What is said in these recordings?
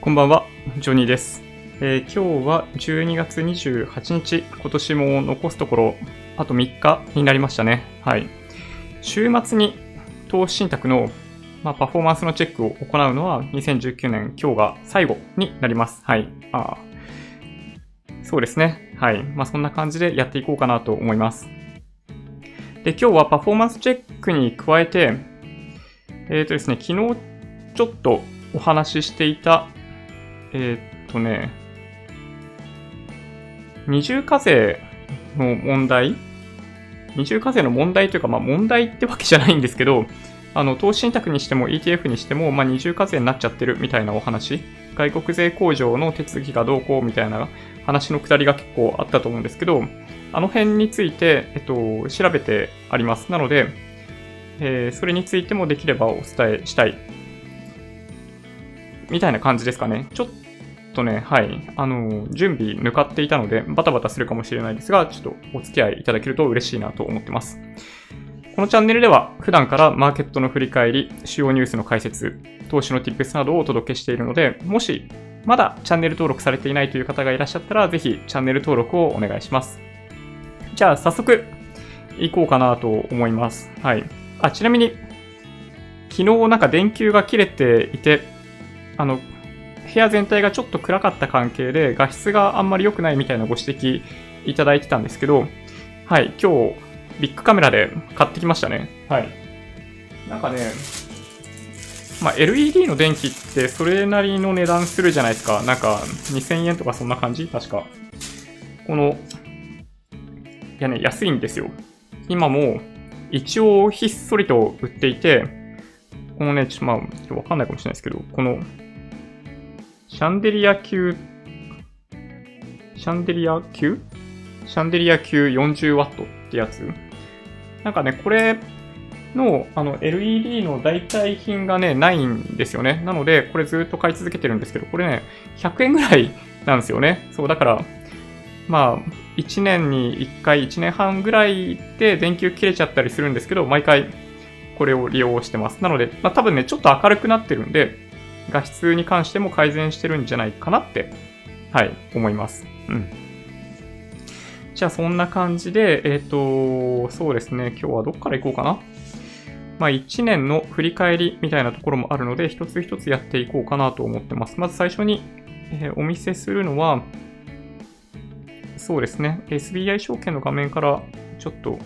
こんばんは、ジョニーです。えー今日は12月28日、今年も残すところ、あと3日になりましたね。はい。週末に投資信託の、まあ、パフォーマンスのチェックを行うのは2019年今日が最後になります。はい。あそうですね。はい。まあ、そんな感じでやっていこうかなと思います。で、今日はパフォーマンスチェックに加えて、えっ、とですね、昨日ちょっとお話ししていた、えーっとね、二重課税の問題？二重課税の問題というか、まあ問題ってわけじゃないんですけど、あの、投資信託にしても ETF にしても、まあ二重課税になっちゃってるみたいなお話、外国税控除の手続きがどうこうみたいな話のくだりが結構あったと思うんですけど、あの辺について、えっと、調べてあります。なので、えーそれについてもできればお伝えしたい。みたいな感じですかね。ちょっとね、はい。あの、準備抜かっていたので、バタバタするかもしれないですが、ちょっとお付き合いいただけると嬉しいなと思ってます。このチャンネルでは、普段からマーケットの振り返り、主要ニュースの解説、投資の Tips などをお届けしているので、もし、まだチャンネル登録されていないという方がいらっしゃったら、ぜひチャンネル登録をお願いします。じゃあ、早速、行こうかなと思います。はい。あ、ちなみに、昨日なんか電球が切れていて、あの、部屋全体がちょっと暗かった関係で画質があんまり良くないみたいなご指摘いただいてたんですけど、はい、今日ビッグカメラで買ってきましたね。はい。なんかね、まあ、LED の電気ってそれなりの値段するじゃないですか。なんか2000円とかそんな感じ？確か。この、いやね、安いんですよ。今も一応ひっそりと売っていて、このね、ちょっとまあ、わかんないかもしれないですけど、この、シャンデリア級、シャンデリア級？シャンデリア級 40W ってやつ？なんかね、これの、あの、LED の代替品がね、ないんですよね。なので、これずっと買い続けてるんですけど、これね、100円ぐらいなんですよね。そう、だから、まあ、1年に1回、1年半ぐらいで電球切れちゃったりするんですけど、毎回これを利用してます。なので、まあ、多分ね、ちょっと明るくなってるんで、画質に関しても改善してるんじゃないかなって、はい、思います。うん。じゃあ、そんな感じで、えっ、と、そうですね、今日はどっから行こうかな。まあ、1年の振り返りみたいなところもあるので、一つ一つやっていこうかなと思ってます。まず最初に、えーお見せするのは、そうですね、SBI 証券の画面からちょっと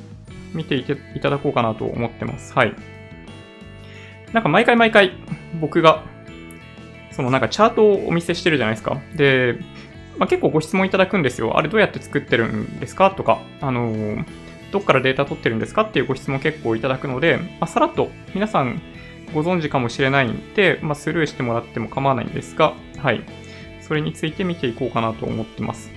見ていていただこうかなと思ってます。はい。なんか毎回毎回僕が、そのなんかチャートをお見せしてるじゃないですか。で、まあ、結構ご質問いただくんですよ。あれどうやって作ってるんですか？とか、あのーどっからデータ取ってるんですか？っていうご質問結構いただくので、まあ、さらっと皆さんご存知かもしれないんで、まあ、スルーしてもらっても構わないんですが、はい。それについて見ていこうかなと思ってます。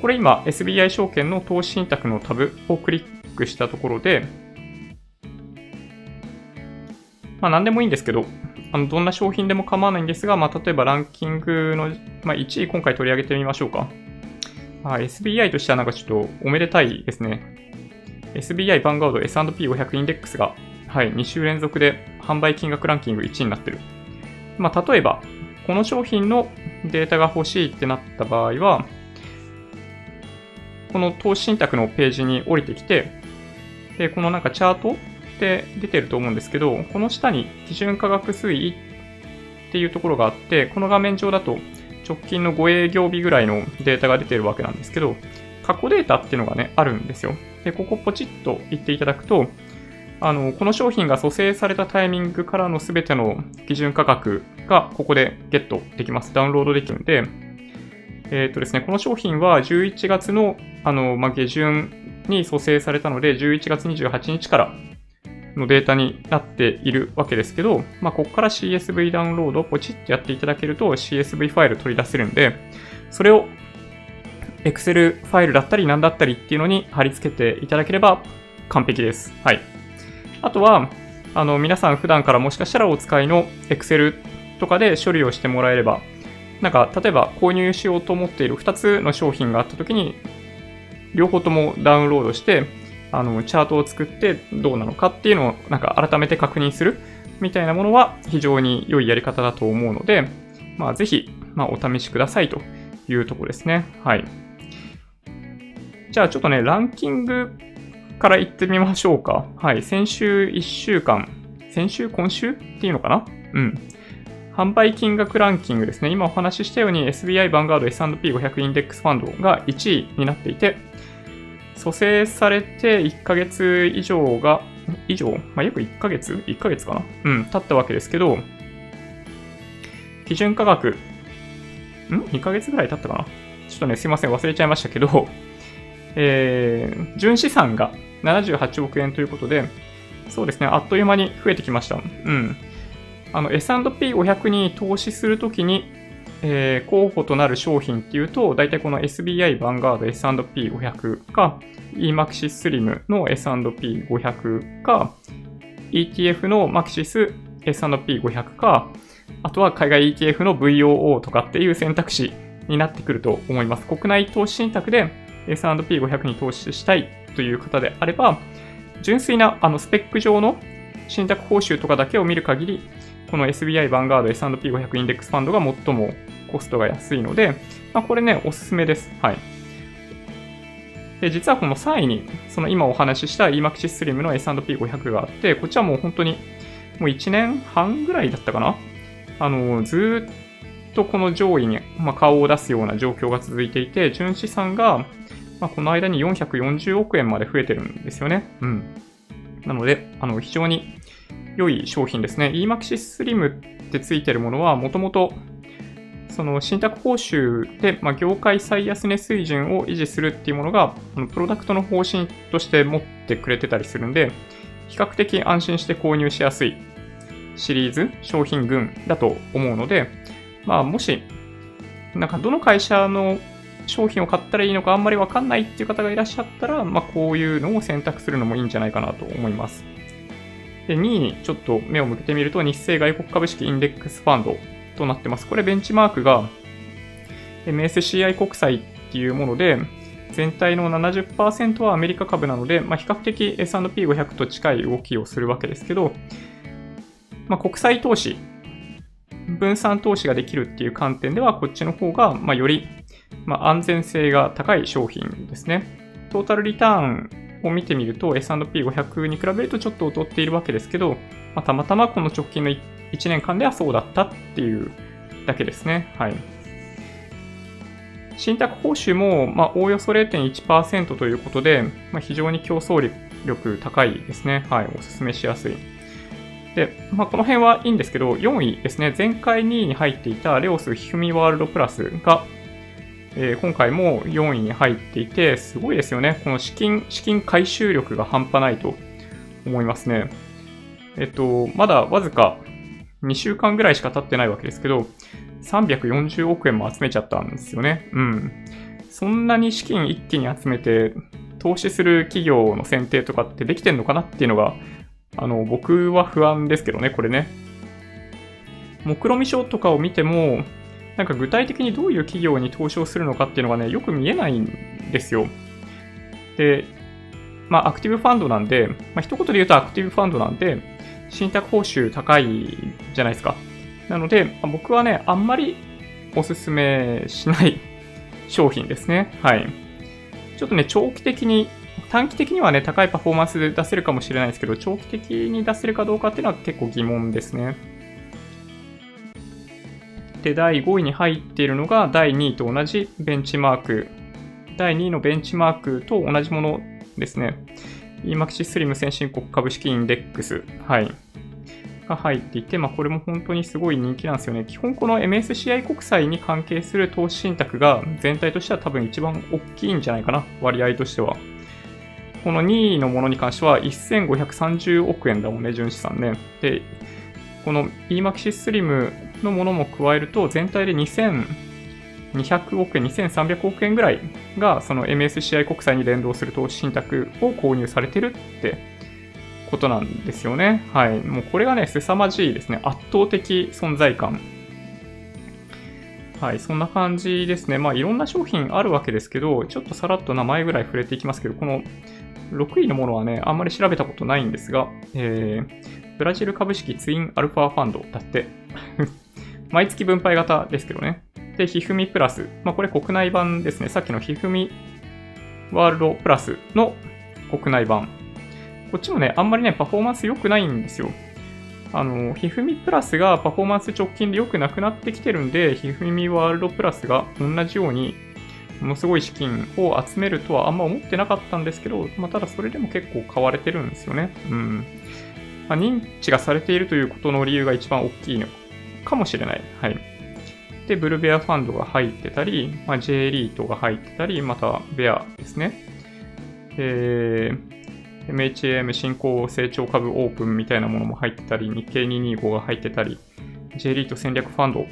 これ今 SBI 証券の投資信託のタブをクリックしたところで、まあ何でもいいんですけど、あのどんな商品でも構わないんですが、まあ例えばランキングの、まあ、1位今回取り上げてみましょうか。あ SBI としてはなんかちょっとおめでたいですね。SBI バンガード S&P500 インデックスが、はい、2週連続で販売金額ランキング1位になってる。まあ例えば、この商品のデータが欲しいってなった場合は、この投資信託のページに降りてきて、で、このなんかチャートって出てると思うんですけど、この下に基準価格推移っていうところがあって、この画面上だと直近の5営業日ぐらいのデータが出てるわけなんですけど、過去データっていうのがね、あるんですよ。で、ここポチッと言っていただくと、あの、この商品が蘇生されたタイミングからのすべての基準価格がここでゲットできます。ダウンロードできるんで、えっ、とですね、この商品は11月の、あの、まあ、下旬に蘇生されたので、11月28日からのデータになっているわけですけど、まあ、ここから CSV ダウンロードをポチッとやっていただけると CSV ファイル取り出せるんで、それを Excel ファイルだったり何だったりっていうのに貼り付けていただければ完璧です。はい。あとは、あの、皆さん普段からもしかしたらお使いの Excel とかで処理をしてもらえれば、なんか、例えば購入しようと思っている2つの商品があったときに、両方ともダウンロードして、あの、チャートを作ってどうなのかっていうのをなんか改めて確認するみたいなものは非常に良いやり方だと思うので、まあ、ぜひ、まあ、お試しくださいというとこですね。はい。じゃあちょっとね、ランキングから行ってみましょうか。はい。先週1週間、先週今週っていうのかな？うん。販売金額ランキングですね。今お話ししたように SBI バンガード S&P500 インデックスファンドが1位になっていて、蘇生されて1ヶ月以上が、以上？まあ、約1ヶ月 ?1 ヶ月かな？うん、経ったわけですけど、基準価格、ん ?2 ヶ月ぐらい経ったかな？ちょっとね、すいません、忘れちゃいましたけど、えー、純資産が78億円ということで、そうですね、あっという間に増えてきました。うん。あの、S&P500 に投資するときに、えー、候補となる商品っていうと、大体この SBI ヴァンガード S&P500 か、EMAXIS SLIM の S&P500 か、ETF の MAXIS S&P500 か、あとは海外 ETF の VOO とかっていう選択肢になってくると思います。国内投資信託で S&P500 に投資したいという方であれば、純粋なあのスペック上の信託報酬とかだけを見る限り、この SBI ヴァンガード S&P500 インデックスファンドが最もコストが安いので、まあ、これね、おすすめです。はい。で、実はこの3位に、その今お話しした EMAXIS SLIM の S&P500 があって、こっちはもう本当に、もう1年半ぐらいだったかな？あの、ずっとこの上位に、まあ、顔を出すような状況が続いていて、純資産が、まあ、この間に440億円まで増えてるんですよね。うん。なので、あの、非常に良い商品ですね。EMAXIS SLIM ってついてるものは、もともと、その信託報酬で、まあ、業界最安値水準を維持するっていうものが、あのプロダクトの方針として持ってくれてたりするんで、比較的安心して購入しやすいシリーズ、商品群だと思うので、まあ、もし、なんかどの会社の商品を買ったらいいのかあんまりわかんないっていう方がいらっしゃったら、まあ、こういうのを選択するのもいいんじゃないかなと思います。で、2位にちょっと目を向けてみると、日清外国株式インデックスファンドとなってます。これベンチマークが MSCI 国債っていうもので、全体の70%はアメリカ株なので、まあ、比較的 S&P500 と近い動きをするわけですけど、まあ、国際投資、分散投資ができるっていう観点では、こっちの方が、ま、より、ま、安全性が高い商品ですね。トータルリターンを見てみると S&P500 に比べるとちょっと劣っているわけですけど、まあ、たまたまこの直近の1年間ではそうだったっていうだけですね。はい。信託報酬も、まあ、おおよそ0.1%ということで、まあ、非常に競争力高いですね。はい。お勧めしやすい。で、まあ、この辺はいいんですけど、4位ですね。前回2位に入っていたレオスひふみワールドプラスが、えー、今回も4位に入っていて、すごいですよね。この資金、資金回収力が半端ないと思いますね。えっと、まだわずか2週間ぐらいしか経ってないわけですけど、340億円も集めちゃったんですよね。うん。そんなに資金一気に集めて、投資する企業の選定とかってできてんのかなっていうのが、あの、僕は不安ですけどね、これね。目論見書とかを見ても、なんか具体的にどういう企業に投資をするのかっていうのがね、よく見えないんですよ。で、まあ、アクティブファンドなんで、まあ、一言で言うとアクティブファンドなんで、信託報酬高いじゃないですか。なので、まあ、僕はね、あんまりおすすめしない 商品ですね。はい。ちょっとね、長期的に、短期的にはね、高いパフォーマンスで出せるかもしれないですけど、長期的に出せるかどうかっていうのは結構疑問ですね。て第5位に入っているのが第2位と同じベンチマーク。第2位のベンチマークと同じものですね。EMAXI SLIM 先進国株式インデックス。はい。が入っていて、まあ、これも本当にすごい人気なんですよね。基本この MSCI 国債に関係する投資信託が全体としては多分一番大きいんじゃないかな。割合としては。この2位のものに関しては1530億円だもんね、純資産ね。で、この EMAXIS SLIM のものも加えると、全体で2200億円、2300億円ぐらいが、その MSCI 国債に連動する投資信託を購入されてるってことなんですよね。はい。もうこれがね、凄まじいですね。圧倒的存在感。はい、そんな感じですね。まあ、いろんな商品あるわけですけど、ちょっとさらっと名前ぐらい触れていきますけど、この6位のものはね、あんまり調べたことないんですが、えー、ブラジル株式ツインアルファファンドだって。毎月分配型ですけどね。で、ひふみプラス。まあ、これ国内版ですね。さっきのひふみワールドプラスの国内版。こっちもね、あんまりね、パフォーマンス良くないんですよ。あの、ひふみプラスがパフォーマンス直近で良くなくなってきてるんで、ひふみワールドプラスが同じように、ものすごい資金を集めるとはあんま思ってなかったんですけど、まあ、ただそれでも結構買われてるんですよね。うん。まあ、認知がされているということの理由が一番大きいのかもしれない。はい。で、ブルベアファンドが入ってたり、まあ、J リートが入ってたり、またベアですね。えー、MHAM 新興成長株オープンみたいなものも入ってたり、日経225が入ってたり、J リート戦略ファンド、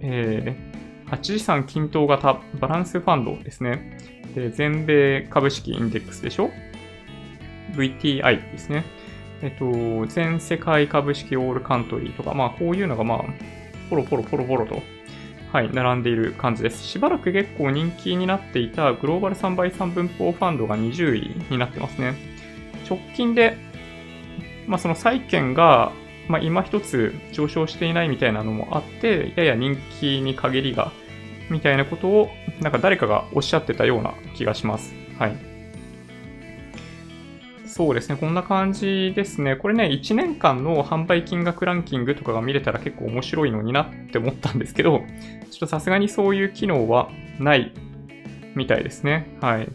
えー、8時産均等型バランスファンドですね。で全米株式インデックスでしょ ?VTI ですね。えっと、全世界株式オールカントリーとか、まあこういうのがまあ、ポロポロポロポロとはい、並んでいる感じです。しばらく結構人気になっていたグローバル3倍3分法ファンドが20位になってますね。直近で、まあ、その債券が、まあ、今一つ上昇していないみたいなのもあって、やや人気に陰りが、みたいなことを、なんか誰かがおっしゃってたような気がします。はい。そうですね、こんな感じですね。これね、1年間の販売金額ランキングとかが見れたら結構面白いのになって思ったんですけど、ちょっとさすがにそういう機能はないみたいですね。はい。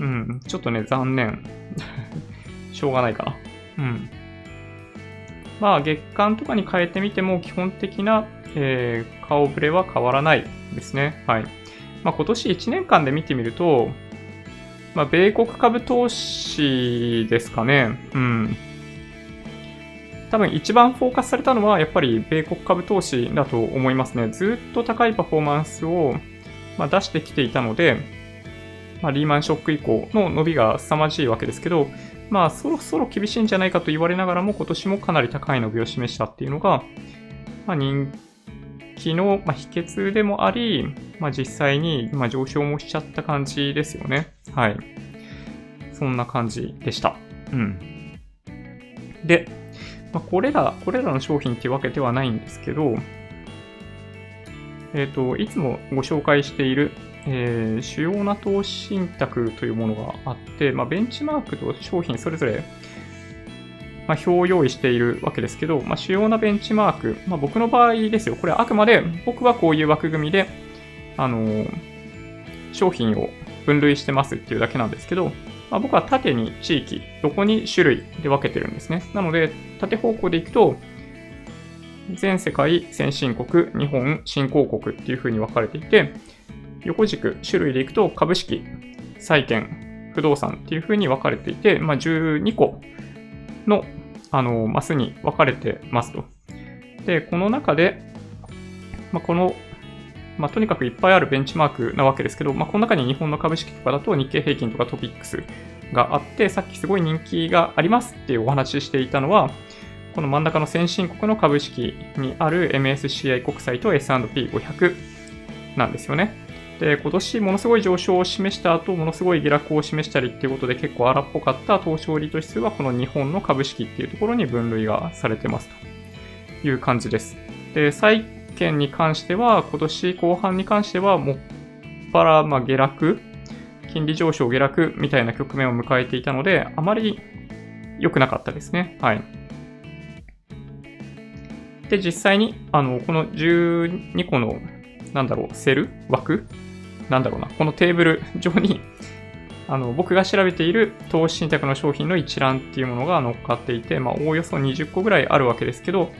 うん、ちょっとね、残念。しょうがないかな。うん。まあ、月間とかに変えてみても基本的な、えー、顔ぶれは変わらないですね。はい。まあ、今年1年間で見てみると、まあ、米国株投資ですかね。うん。多分一番フォーカスされたのはやっぱり米国株投資だと思いますね。ずっと高いパフォーマンスを、ま出してきていたので、まあ、リーマンショック以降の伸びが凄まじいわけですけど、まあそろそろ厳しいんじゃないかと言われながらも今年もかなり高い伸びを示したっていうのが、まあ、人気の、ま秘訣でもあり、まあ、実際に、ま上昇もしちゃった感じですよね。はい。そんな感じでした。うん。で、まあ、これら、これらの商品っていうわけではないんですけど、えっ、ー、と、いつもご紹介している、えー、主要な投資信託というものがあって、まあ、ベンチマークと商品それぞれまあ、表を用意しているわけですけど、まあ、主要なベンチマーク、まあ、僕の場合ですよ。これあくまで僕はこういう枠組みで、あのー、商品を分類してますっていうだけなんですけど、まあ、僕は縦に地域、横に種類で分けてるんですね。なので、縦方向でいくと、全世界先進国、日本、新興国っていう風に分かれていて、横軸、種類でいくと株式、債券、不動産っていう風に分かれていて、まあ、12個の、あの、マスに分かれてますと。で、この中で、まあ、この、まあ、とにかくいっぱいあるベンチマークなわけですけど、まあ、この中に日本の株式とかだと日経平均とかトピックスがあって、さっきすごい人気がありますっていうお話ししていたのは、この真ん中の先進国の株式にある MSCI 国債と S&P500 なんですよね。で、今年ものすごい上昇を示した後、ものすごい下落を示したりっていうことで結構荒っぽかった東証リート指数はこの日本の株式っていうところに分類がされてますという感じです。で、債券に関しては、今年後半に関しては、もっぱら、ま下落、金利上昇下落みたいな局面を迎えていたので、あまり良くなかったですね。はい。で、実際に、あの、この12個の、なんだろう、セル枠なんだろうな、このテーブル上に あの、僕が調べている投資信託の商品の一覧っていうものが乗っかっていて、まあ、おおよそ20個ぐらいあるわけですけど、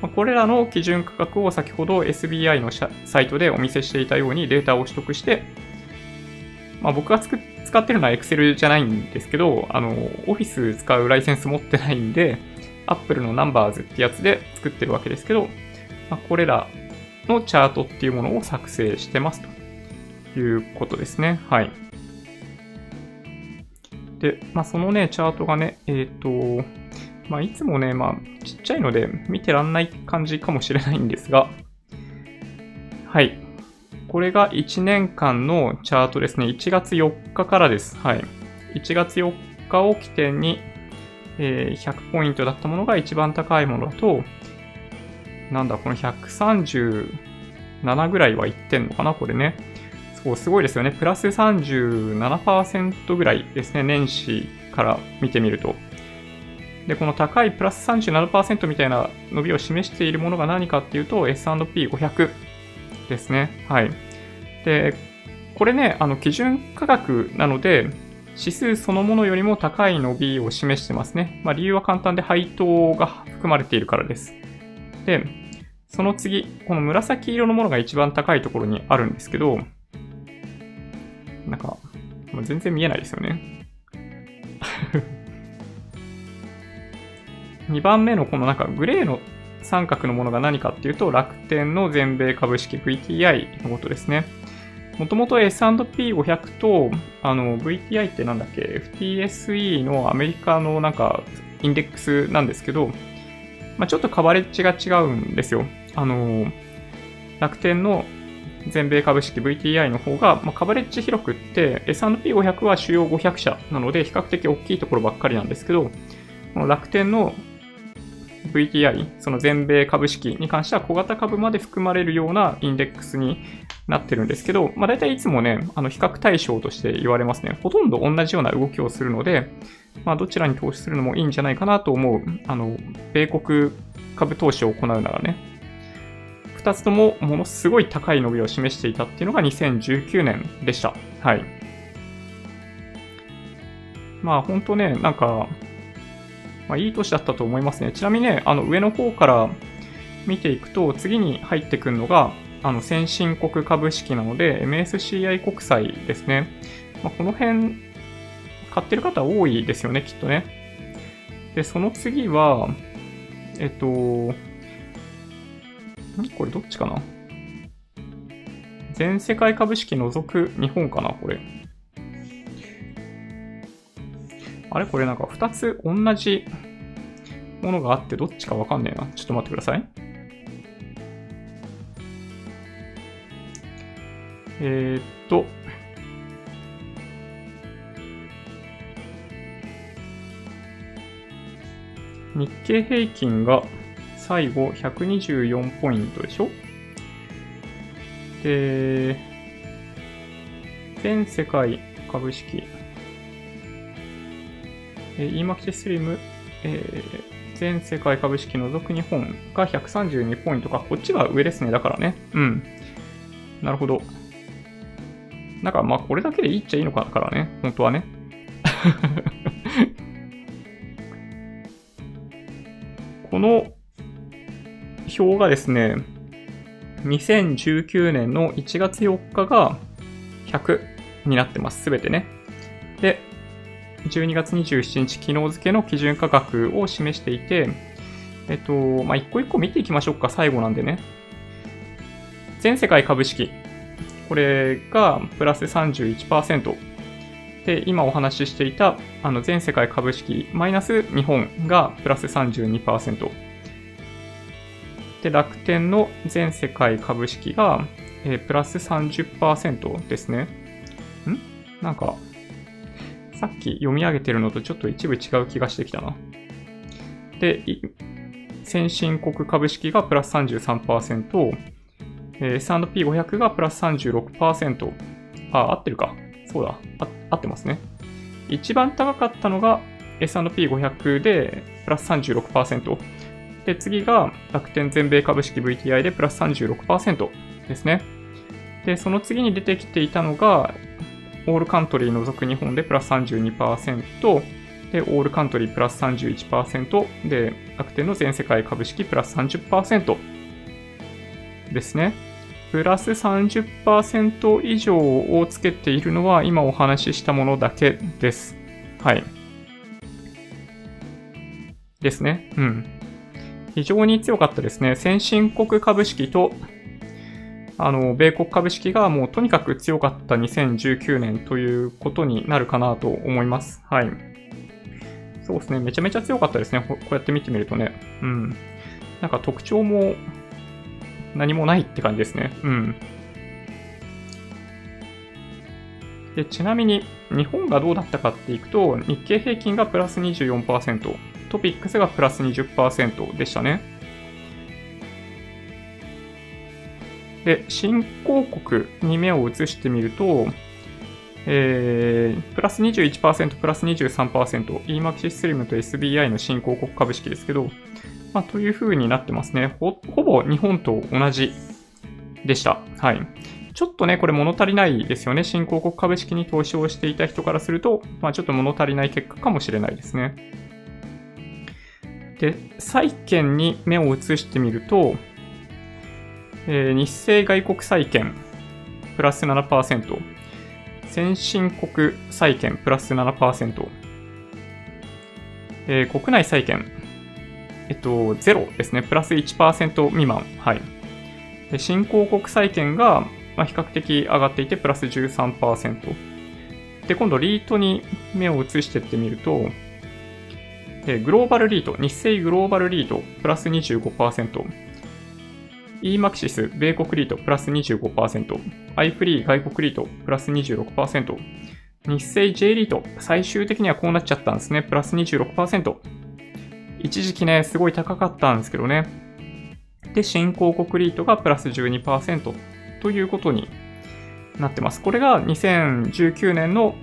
ま、これらの基準価格を先ほど SBI のサイトでお見せしていたようにデータを取得して、まあ、僕が使ってるのは Excel じゃないんですけど、あの、Office 使うライセンス持ってないんで、Apple の Numbers ってやつで作ってるわけですけど、まあ、これらのチャートっていうものを作成してますと。いうことですね。はい。で、まあ、そのね、チャートがね、えっ、ー、と、まあ、いつもね、まあ、ちっちゃいので見てらんない感じかもしれないんですが、はい。これが1年間のチャートですね。1月4日からです。はい。1月4日を起点に、えー、100ポイントだったものが一番高いものだと、なんだ、この137ぐらいはいってんのかな、これね。そう、すごいですよね。プラス37%ぐらいですね、年始から見てみると。で、この高いプラス37%みたいな伸びを示しているものが何かっていうと、S&P500 ですね。はい。で、これね、あの、基準価格なので、指数そのものよりも高い伸びを示してますね。まあ、理由は簡単で配当が含まれているからです。で、その次、この紫色のものが一番高いところにあるんですけど、なんか、全然見えないですよね。2番目のこのなんかグレーの三角のものが何かっていうと、楽天の全米株式 VTI のことですね。もともと S&P500 と、あの、VTI ってなんだっけ ?FTSE のアメリカのなんか、インデックスなんですけど、まあ、ちょっとカバレッジが違うんですよ。あの、楽天の全米株式 VTI の方が、まあ、カバレッジ広くって、S&P500 は主要500社なので、比較的大きいところばっかりなんですけど、この楽天の VTI、その全米株式に関しては小型株まで含まれるようなインデックスになってるんですけど、まあ大体いつもね、あの比較対象として言われますね。ほとんど同じような動きをするので、まあどちらに投資するのもいいんじゃないかなと思う、あの、米国株投資を行うならね。二つともものすごい高い伸びを示していたっていうのが2019年でした。はい。まあ本当ね、なんか、まあ、いい年だったと思いますね。ちなみにね、あの上の方から見ていくと、次に入ってくるのが、あの先進国株式なので、MSCI 国債ですね。まあ、この辺、買ってる方多いですよね、きっとね。で、その次は、えっと、これどっちかな？全世界株式除く日本かな？これ。あれ？これなんか2つ同じものがあってどっちかわかんねえな。ちょっと待ってください。えー、っと、日経平均が最後124ポイントでしょ？で、全世界株式えー、EMAX スリム、えー、全世界株式除く日本が132ポイントか。こっちは上ですね。だからね。うん。なるほど。なんかまあこれだけでいいっちゃいいのかからね。本当はね。この表がですね、2019年の1月4日が100になってます。すべてね。で、12月27日昨日付の基準価格を示していて、えっと、まあ、一個一個見ていきましょうか。最後なんでね。全世界株式。これがプラス31%。で、今お話ししていた、あの、全世界株式マイナス日本がプラス32%。で、楽天の全世界株式が、えー、プラス30%ですね。ん？なんか、さっき読み上げてるのとちょっと一部違う気がしてきたな。で、先進国株式がプラス33%、えー、S&P500 がプラス36%。あ、合ってるか。そうだ。合ってますね。一番高かったのが S&P500 でプラス36%。で、次が楽天全米株式 VTI でプラス36%ですね。で、その次に出てきていたのがオールカントリー除く日本でプラス32%、で、オールカントリープラス31%、で、楽天の全世界株式プラス30%ですね。プラス30%以上をつけているのは今お話ししたものだけです。はい。ですね。うん。非常に強かったですね。先進国株式とあの、米国株式がもうとにかく強かった2019年ということになるかなと思います。はい。そうですね。めちゃめちゃ強かったですね。こうやって見てみるとね。うん。なんか特徴も何もないって感じですね。うん。でちなみに日本がどうだったかっていくと、日経平均がプラス24%、トピックスがプラス20%でしたね。で、新興国に目を移してみると、えー、プラス21%、プラス23%、EMAXI スリムと SBI の新興国株式ですけど、まあ、という風になってますね。ほ、ほぼ日本と同じでした。はい。ちょっとね、これ物足りないですよね。新興国株式に投資をしていた人からすると、まあ、ちょっと物足りない結果かもしれないですね。で、債券に目を移してみると、えー、日清外国債券、プラス7%、先進国債券、プラス7%、えー、国内債券、えっと、ゼロですね。プラス1%未満。はい。で新興国債券が、まあ、比較的上がっていて、プラス13%。で、今度、リートに目を移してってみると、えグローバルリート、日清グローバルリート、プラス25%。EMAXIS 米国リート、プラス25%。iFree 外国リート、プラス26%。日清 J リート、最終的にはこうなっちゃったんですね。プラス26%。一時期ね、すごい高かったんですけどね。で、新興国リートがプラス12%ということになってます。これが2019年の、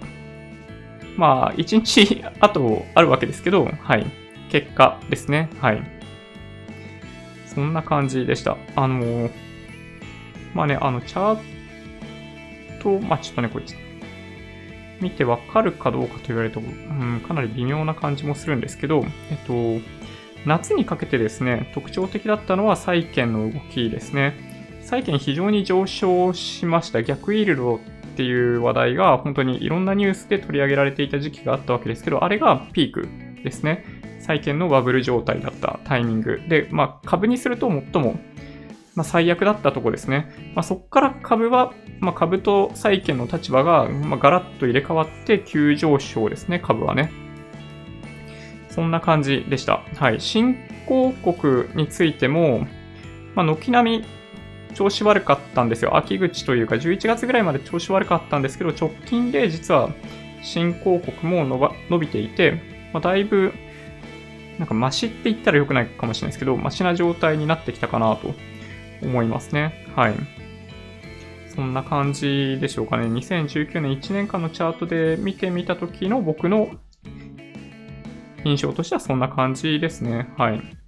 まあ、1日後あるわけですけど、はい。結果ですね。はい。そんな感じでした。あのまあね、あの、チャート、まあちょっとね、これ、見てわかるかどうかと言われると、うん、かなり微妙な感じもするんですけど、えっと、夏にかけてですね、特徴的だったのは債券の動きですね。債券非常に上昇しました。逆イールドっていう話題が本当にいろんなニュースで取り上げられていた時期があったわけですけど、あれがピークですね。債券のバブル状態だったタイミング。で、まあ株にすると最もまあ、最悪だったとこですね。まあ、そこから株は、まあ、株と債券の立場が、まあ、ガラッと入れ替わって急上昇ですね、株はね。そんな感じでした。はい。新興国についても、まあ、軒並み調子悪かったんですよ。秋口というか、11月ぐらいまで調子悪かったんですけど、直近で実は新興国も伸ば伸びていて、まあ、だいぶ、なんかマシって言ったら良くないかもしれないですけど、マシな状態になってきたかなと思いますね。はい。そんな感じでしょうかね。2019年1年間のチャートで見てみた時の僕の印象としてはそんな感じですね。はい。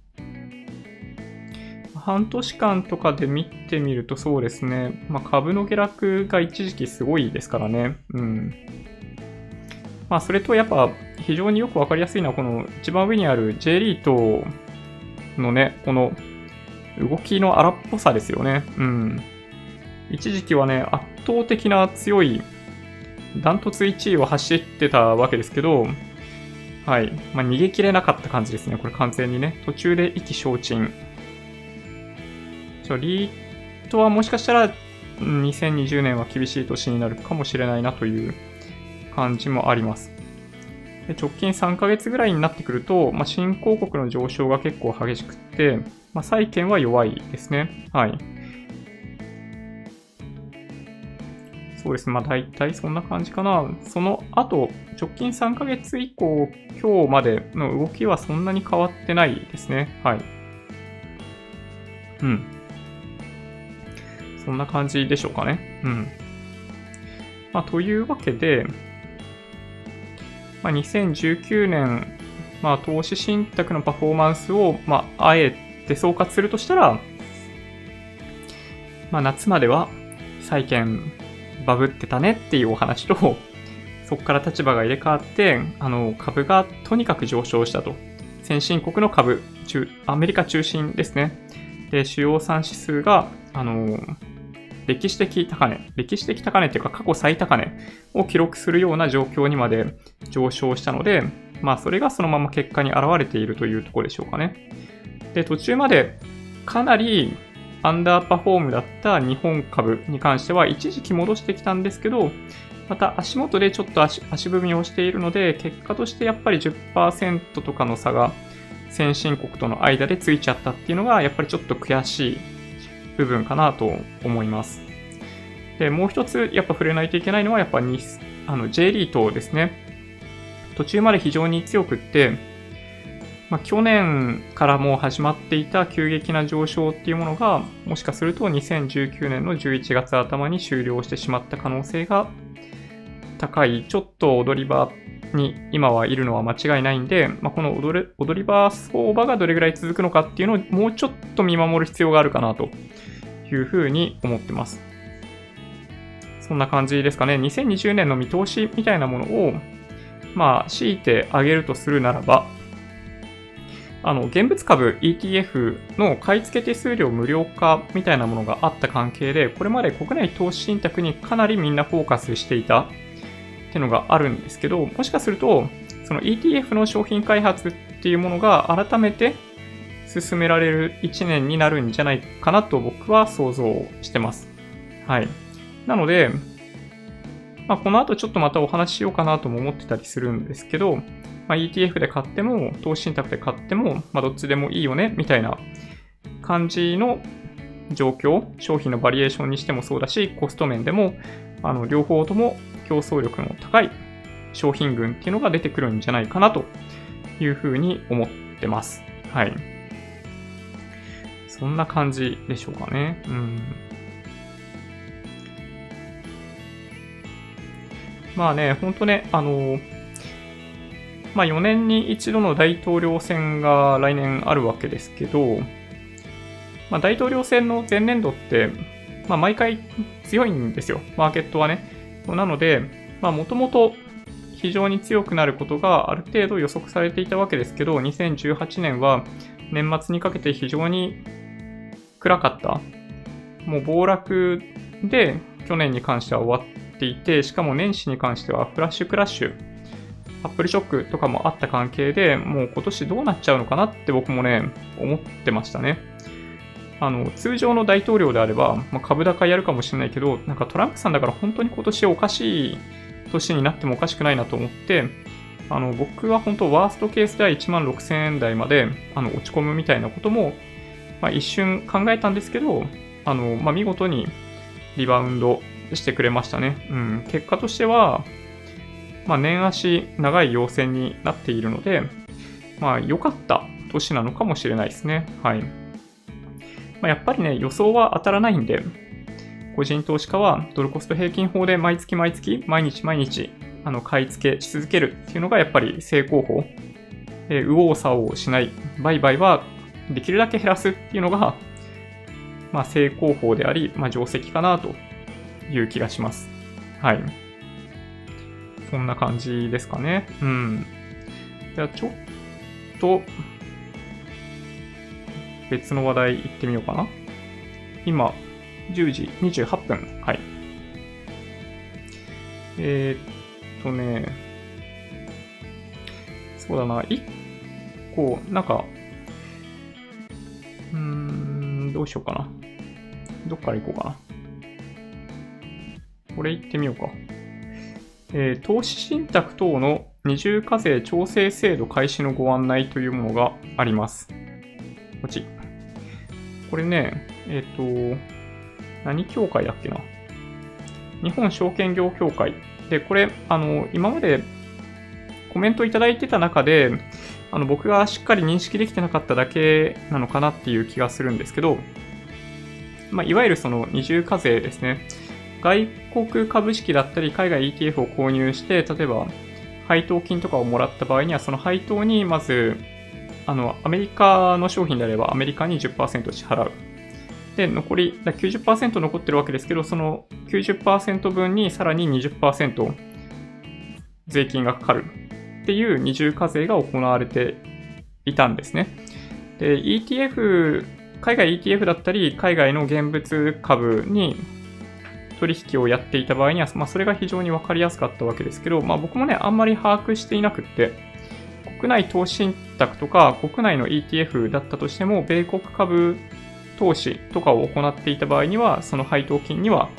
半年間とかで見てみるとそうですね。まあ、株の下落が一時期すごいですからね。うん。まあ、それとやっぱ非常によくわかりやすいのは、この一番上にある J リートのね、この動きの荒っぽさですよね。うん。一時期はね、圧倒的な強い、ダントツ1位を走ってたわけですけど、はい。まあ、逃げ切れなかった感じですね。これ完全にね。途中で意気消沈。ちょ、リートはもしかしたら、2020年は厳しい年になるかもしれないなという感じもあります。で直近3ヶ月ぐらいになってくると、まあ、新興国の上昇が結構激しくって、まあ、債券は弱いですね。はい。そうですね。まあ大体そんな感じかな。その後、直近3ヶ月以降、今日までの動きはそんなに変わってないですね。はい。うん。そんな感じでしょうかね。うん。まあというわけで、まあ、2019年、まあ投資信託のパフォーマンスを、まああえで総括するとしたら、まあ、夏までは債券バブってたねっていうお話と、そこから立場が入れ替わって、あの、株がとにかく上昇したと。先進国の株、中アメリカ中心ですね。で、主要産指数が、あの、歴史的高値、歴史的高値というか過去最高値を記録するような状況にまで上昇したので、まあそれがそのまま結果に現れているというところでしょうかね。で、途中までかなりアンダーパフォームだった日本株に関しては一時期戻してきたんですけど、また足元でちょっと足踏みをしているので、結果としてやっぱり10%とかの差が先進国との間でついちゃったっていうのが、やっぱりちょっと悔しい部分かなと思います。で、もう一つやっぱ触れないといけないのは、やっぱ日あの J リートですね。途中まで非常に強くって、まあ、去年からもう始まっていた急激な上昇っていうものが、もしかすると2019年の11月頭に終了してしまった可能性が高い、ちょっと踊り場に今はいるのは間違いないんで、まあ、この踊り踊り場相場がどれぐらい続くのかっていうのをもうちょっと見守る必要があるかなというふうに思ってます。そんな感じですかね。2020年の見通しみたいなものを、まあ、強いてあげるとするならば、あの、現物株 ETF の買い付け手数料無料化みたいなものがあった関係で、これまで国内投資信託にかなりみんなフォーカスしていたっていうのがあるんですけど、もしかすると、その ETF の商品開発っていうものが改めて進められる1年になるんじゃないかなと僕は想像してます。はい。なので、まあ、この後ちょっとまたお話ししようかなとも思ってたりするんですけど、まあ、ETF で買っても、投資信託で買っても、まあ、どっちでもいいよね、みたいな感じの状況、商品のバリエーションにしてもそうだし、コスト面でも、あの、両方とも競争力の高い商品群っていうのが出てくるんじゃないかなというふうに思ってます。はい。そんな感じでしょうかね。うん。まあね、ほんとね、あの、まあ4年に一度の大統領選が来年あるわけですけど、まあ大統領選の前年度って、まあ毎回強いんですよ、マーケットはね。なので、まあもともと非常に強くなることがある程度予測されていたわけですけど、2018年は年末にかけて非常に暗かった。もう暴落で去年に関しては終わっていて、しかも年始に関してはフラッシュクラッシュアップルショックとかもあった関係でもう今年どうなっちゃうのかなって僕もね、思ってましたね。あの、通常の大統領であれば、まあ、株高やるかもしれないけど、なんかトランプさんだから本当に今年おかしい年になってもおかしくないなと思って、あの、僕は本当ワーストケースでは1万6000円台まであの落ち込むみたいなことも、まあ、一瞬考えたんですけど、あの、まあ、見事にリバウンドしてくれましたね。うん。結果としては、まあ、年足長い陽線になっているので、まあ、良かった年なのかもしれないですね。はい。まあ、やっぱりね、予想は当たらないんで、個人投資家はドルコスト平均法で毎月毎月、毎日毎日、あの、買い付けし続けるっていうのがやっぱり成功法。えー、右往左往しない。売買はできるだけ減らすっていうのが、まあ、成功法であり、まあ、定石かなという気がします。はい。そんな感じですかね。うん。じゃあちょっと、別の話題行ってみようかな。今、10時28分。はい。えー、っとね、そうだな、1個、なんか、うーん、どうしようかな。どっから行こうかな。これ行ってみようか。えー、投資信託等の二重課税調整制度開始のご案内というものがあります。こっち。これね、えっ、ー、と、何協会だっけな？日本証券業協会。で、これ、あの、今までコメントいただいてた中で、あの、僕がしっかり認識できてなかっただけなのかなっていう気がするんですけど、まあ、いわゆるその二重課税ですね。外国株式だったり海外 ETF を購入して、例えば配当金とかをもらった場合には、その配当にまず、あの、アメリカの商品であればアメリカに10%支払う。で、残り、90%残ってるわけですけど、その90%分にさらに20%税金がかかるっていう二重課税が行われていたんですね。で、ETF、海外 ETF だったり、海外の現物株に取引をやっていた場合には、まあ、それが非常に分かりやすかったわけですけど、まあ、僕もね、あんまり把握していなくって、国内投資信託とか国内の ETF だったとしても、米国株投資とかを行っていた場合には、その配当金には、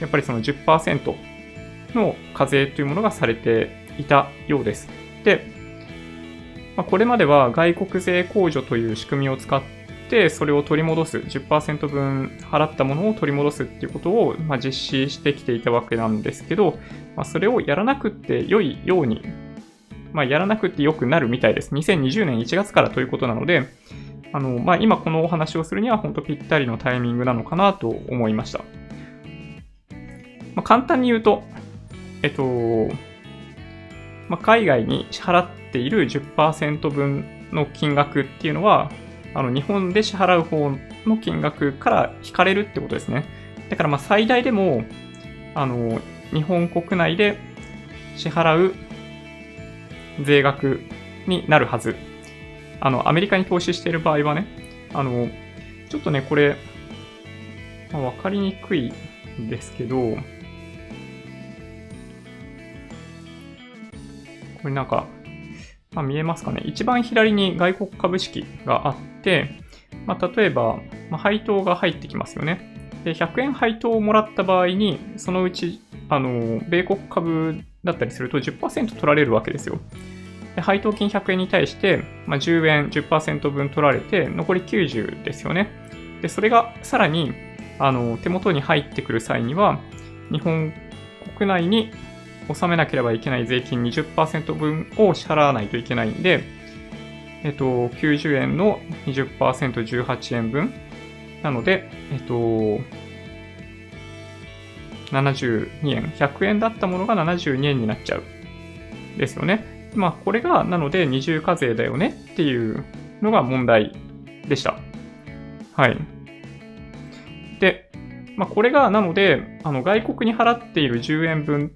やっぱりその10%の課税というものがされていたようです。で、まあ、これまでは外国税控除という仕組みを使ってそれを取り戻す、10%分払ったものを取り戻すっていうことを、ま、実施してきていたわけなんですけど、まあ、それをやらなくて良いように、まあ、やらなくて良くなるみたいです。2020年1月からということなので、あの、まあ、今このお話をするには本当ぴったりのタイミングなのかなと思いました。まあ、簡単に言うと、えっと、まあ、海外に支払っている10%分の金額っていうのは、あの日本で支払う方の金額から引かれるってことですね。だからまあ最大でも、あの、日本国内で支払う税額になるはず。あの、アメリカに投資している場合はね、あの、ちょっとね、これ、まあ、わかりにくいんですけど、これなんか、まあ、見えますかね。一番左に外国株式があって、まあ、例えば、まあ、配当が入ってきますよね。で、100円配当をもらった場合に、そのうち、あの、米国株だったりすると10%取られるわけですよ。で配当金100円に対して、まあ、10円10%分取られて、残り90ですよね。で、それがさらに、あの、手元に入ってくる際には、日本国内に納めなければいけない税金20%分を支払わないといけないんで、えっと、90円の 20%18 円分。なので、えっと、72円。100円だったものが72円になっちゃう。ですよね。まあ、これが、なので二重課税だよねっていうのが問題でした。はい。で、まあ、これが、なので、あの、外国に払っている10円分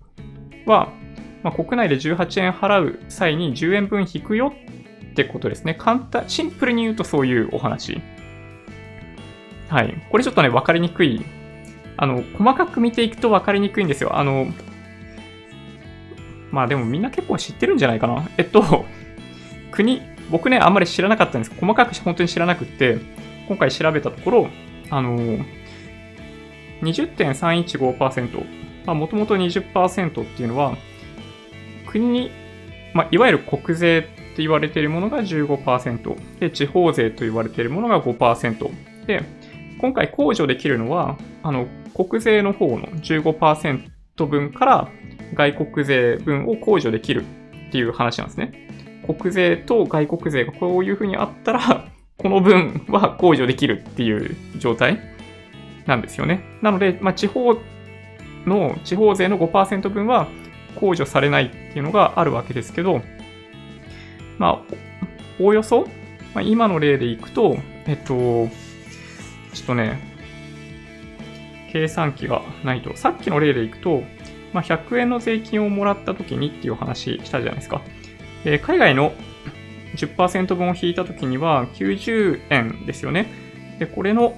は、まあ、国内で18円払う際に10円分引くよってことですね。簡単、シンプルに言うとそういうお話。はい。これちょっとね、わかりにくい。あの、細かく見ていくとわかりにくいんですよ。あの、まあでもみんな結構知ってるんじゃないかな。えっと、国、僕ね、あんまり知らなかったんですけど細かく本当に知らなくって、今回調べたところ、あの、20.315%、まあ、もともと20%っていうのは、国に、まあ、いわゆる国税って言われているものが15%、で、地方税と言われているものが5%。で、今回控除できるのは、あの、国税の方の15%分から外国税分を控除できるっていう話なんですね。国税と外国税がこういうふうにあったら、この分は控除できるっていう状態なんですよね。なので、まあ、地方の地方税の5%分は控除されないっていうのがあるわけですけど、まあ、おおよそ、まあ、今の例でいくと、えっと、ちょっとね、計算機がないと、さっきの例でいくと、まあ、100円の税金をもらった時にっていう話したじゃないですか。で海外の10%分を引いた時には90円ですよね。で、これの、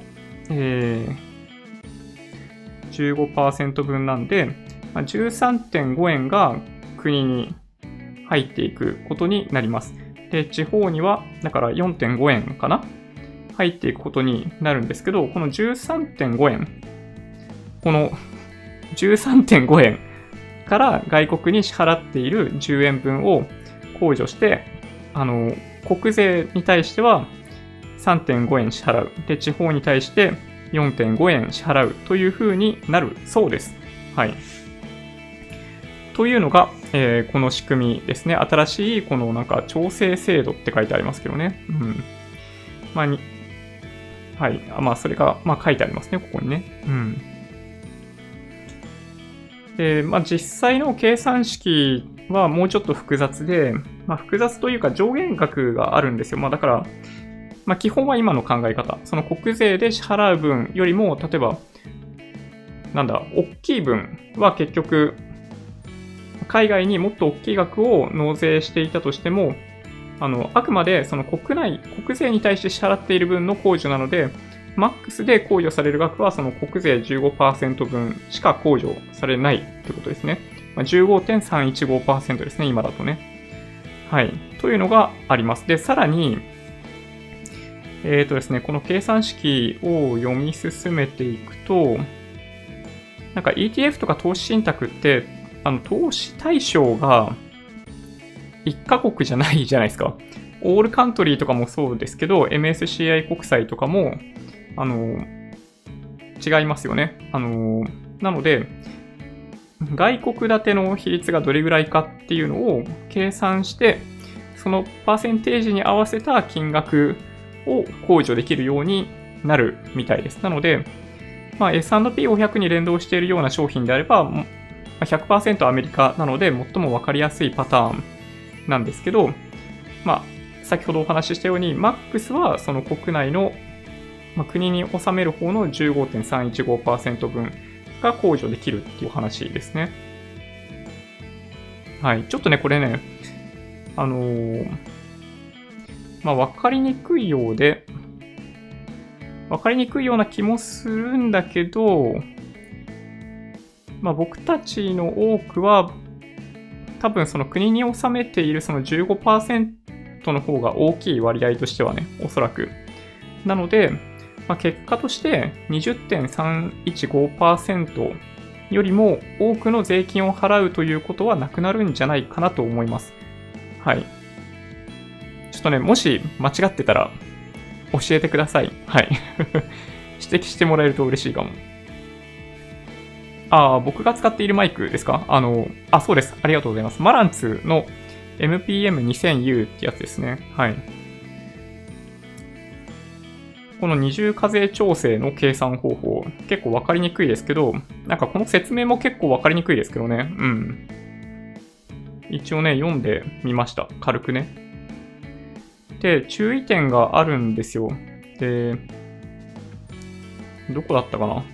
えー、15%分なんで、まあ、13.5円が国に入っていくことになります。で、地方には、だから4.5円かな入っていくことになるんですけど、この13.5円、この13.5円から外国に支払っている10円分を控除して、あの、国税に対しては3.5円支払う。で、地方に対して4.5円支払うという風になるそうです。はい。というのが、えー、この仕組みですね。新しいこのなんか調整制度って書いてありますけどね。うん。まあに、はい。まあそれが、まあ書いてありますね、ここにね。うん。で、まあ実際の計算式はもうちょっと複雑で、まあ複雑というか上限額があるんですよ。まあだから、まあ、基本は今の考え方。その国税で支払う分よりも、例えば、なんだ、大きい分は結局、海外にもっと大きい額を納税していたとしても、あの、あくまでその国内、国税に対して支払っている分の控除なので、マックスで控除される額はその国税15%分しか控除されないってことですね。まあ、15.315%ですね、今だとね。はい。というのがあります。で、さらに、えっ、ー、とですね、この計算式を読み進めていくと、なんか ETF とか投資信託って、あの、投資対象が1カ国じゃないじゃないですか。オールカントリーとかもそうですけど、MSCI 国債とかも、あの、違いますよね。あの、なので、外国建ての比率がどれぐらいかっていうのを計算して、そのパーセンテージに合わせた金額を控除できるようになるみたいです。なので、まあ、S&P500 に連動しているような商品であれば、100%アメリカなので最も分かりやすいパターンなんですけど、まあ、先ほどお話ししたように、MAX はその国内の、まあ、国に納める方の15.315%分が控除できるっていう話ですね。はい。ちょっとね、これね、あのー、まあ、わかりにくいようで、わかりにくいような気もするんだけど、まあ、僕たちの多くは、多分その国に納めているその15%の方が大きい割合としてはね、おそらく。なので、まあ、結果として20.315%よりも多くの税金を払うということはなくなるんじゃないかなと思います。はい。ちょっとね、もし間違ってたら教えてください。はい。指摘してもらえると嬉しいかも。ああ、僕が使っているマイクですか？あの、あ、そうです。ありがとうございます。マランツの MPM2000U ってやつですね。はい。この二重課税調整の計算方法、結構わかりにくいですけど、なんかこの説明も結構わかりにくいですけどね。うん。一応ね、読んでみました。軽くね。で、注意点があるんですよ。で、どこだったかな？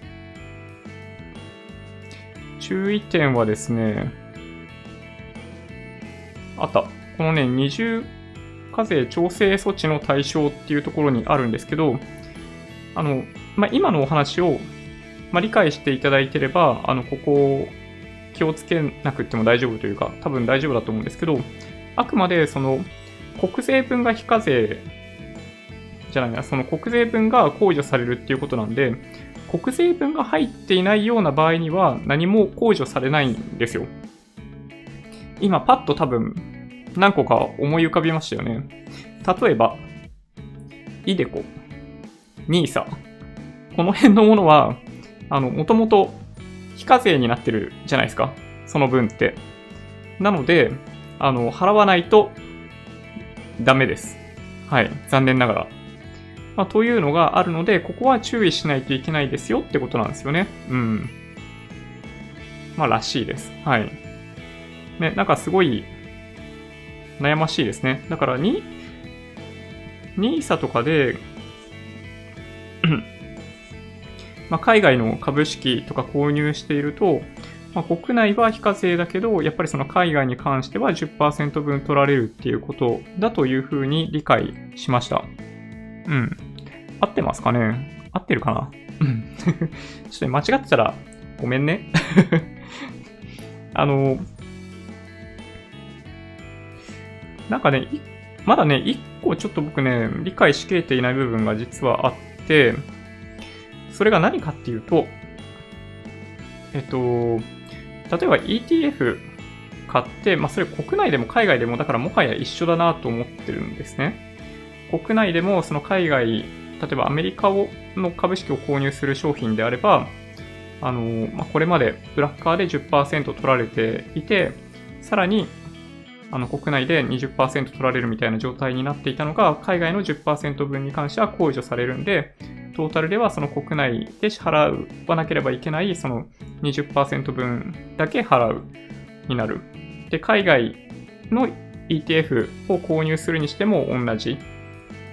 注意点はですね、あった。このね、二重課税調整措置の対象っていうところにあるんですけど、あの、まあ、今のお話を、まあ、理解していただいてれば、あの、ここを気をつけなくても大丈夫というか、多分大丈夫だと思うんですけど、あくまでその、国税分が非課税じゃないな、その国税分が控除されるっていうことなんで、国税分が入っていないような場合には何も控除されないんですよ。今パッと多分何個か思い浮かびましたよね。例えば、イデコ、ニーサ、この辺のものは、あの、もともと非課税になってるじゃないですか。その分って。なので、あの、払わないとダメです。はい。残念ながら。まあ、というのがあるので、ここは注意しないといけないですよってことなんですよね。うん。まあ、らしいです。はい。ね、なんかすごい悩ましいですね。だからに、NISA とかで まあ、海外の株式とか購入していると、まあ、国内は非課税だけど、やっぱりその海外に関しては10%分取られるっていうことだというふうに理解しました。うん。合ってますかね？合ってるかな？うん。ちょっと間違ってたらごめんね。あの、なんかね、まだね、一個ちょっと僕ね、理解しきれていない部分が実はあって、それが何かっていうと、えっと、例えば ETF 買って、まあそれ国内でも海外でも、だからもはや一緒だなと思ってるんですね。国内でもその海外、例えばアメリカをの株式を購入する商品であれば、あの、まあ、これまでブラッカーで10%取られていて、さらにあの国内で20%取られるみたいな状態になっていたのが、海外の10%分に関しては控除されるんで、トータルではその国内で支払わなければいけないその20%分だけ払うになる。で、海外の ETF を購入するにしても同じ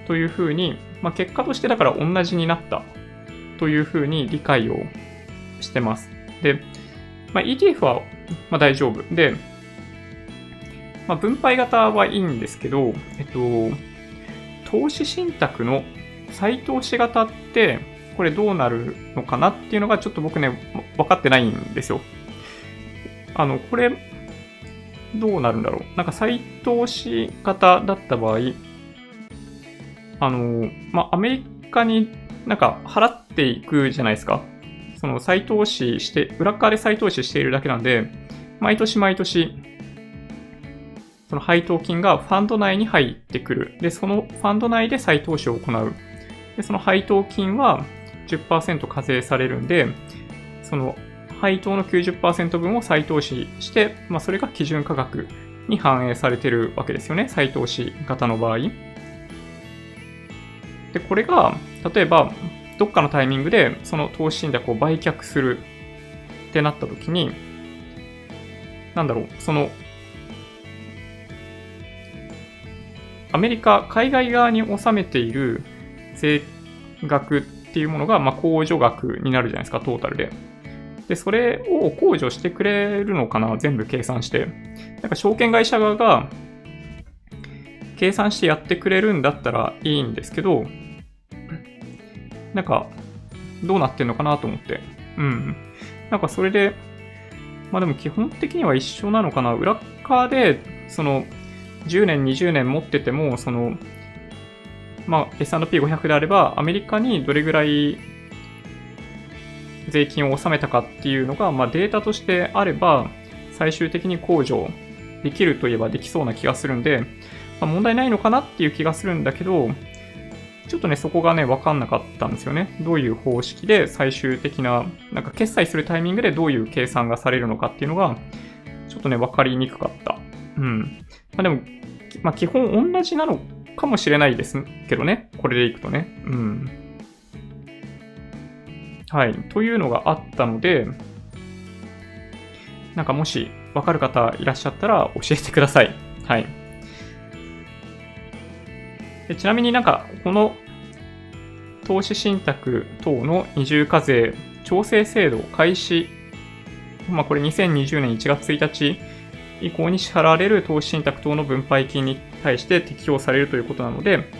というふうに、まあ、結果としてだから同じになったというふうに理解をしてます。で、まあ、ETF はま大丈夫。で、まあ、分配型はいいんですけど、えっと、投資信託の再投資型って、これどうなるのかなっていうのがちょっと僕ね、分かってないんですよ。あの、これ、どうなるんだろう。なんか再投資型だった場合、あの、まあ、アメリカになんか払っていくじゃないですか。その再投資して、裏側で再投資しているだけなんで、毎年毎年その配当金がファンド内に入ってくる。で、そのファンド内で再投資を行う。で、その配当金は10%課税されるんで、その配当の90%分を再投資して、まあ、それが基準価格に反映されてるわけですよね。再投資型の場合。で、これが、例えば、どっかのタイミングで、その投資信託を売却するってなった時に、なんだろう、その、アメリカ、海外側に納めている税額っていうものが、まあ、控除額になるじゃないですか、トータルで。で、それを控除してくれるのかな全部計算して。なんか証券会社側が計算してやってくれるんだったらいいんですけど、なんか、どうなってんのかなと思って。うん。なんかそれで、まあでも基本的には一緒なのかな。裏側で、その、10年、20年持ってても、その、まあ、S&P500 であれば、アメリカにどれぐらい税金を納めたかっていうのが、まあ、データとしてあれば、最終的に控除できるといえばできそうな気がするんで、まあ、問題ないのかなっていう気がするんだけど、ちょっとね、そこがね、わかんなかったんですよね。どういう方式で最終的な、なんか決済するタイミングでどういう計算がされるのかっていうのが、ちょっとね、わかりにくかった。うん。まあでも、まあ基本同じなのかもしれないですけどね。これでいくとね。うん。はい。というのがあったので、なんかもしわかる方いらっしゃったら教えてください。はい。でちなみになんか、この投資信託等の二重課税調整制度開始、まあこれ2020年1月1日以降に支払われる投資信託等の分配金に対して適用されるということなので、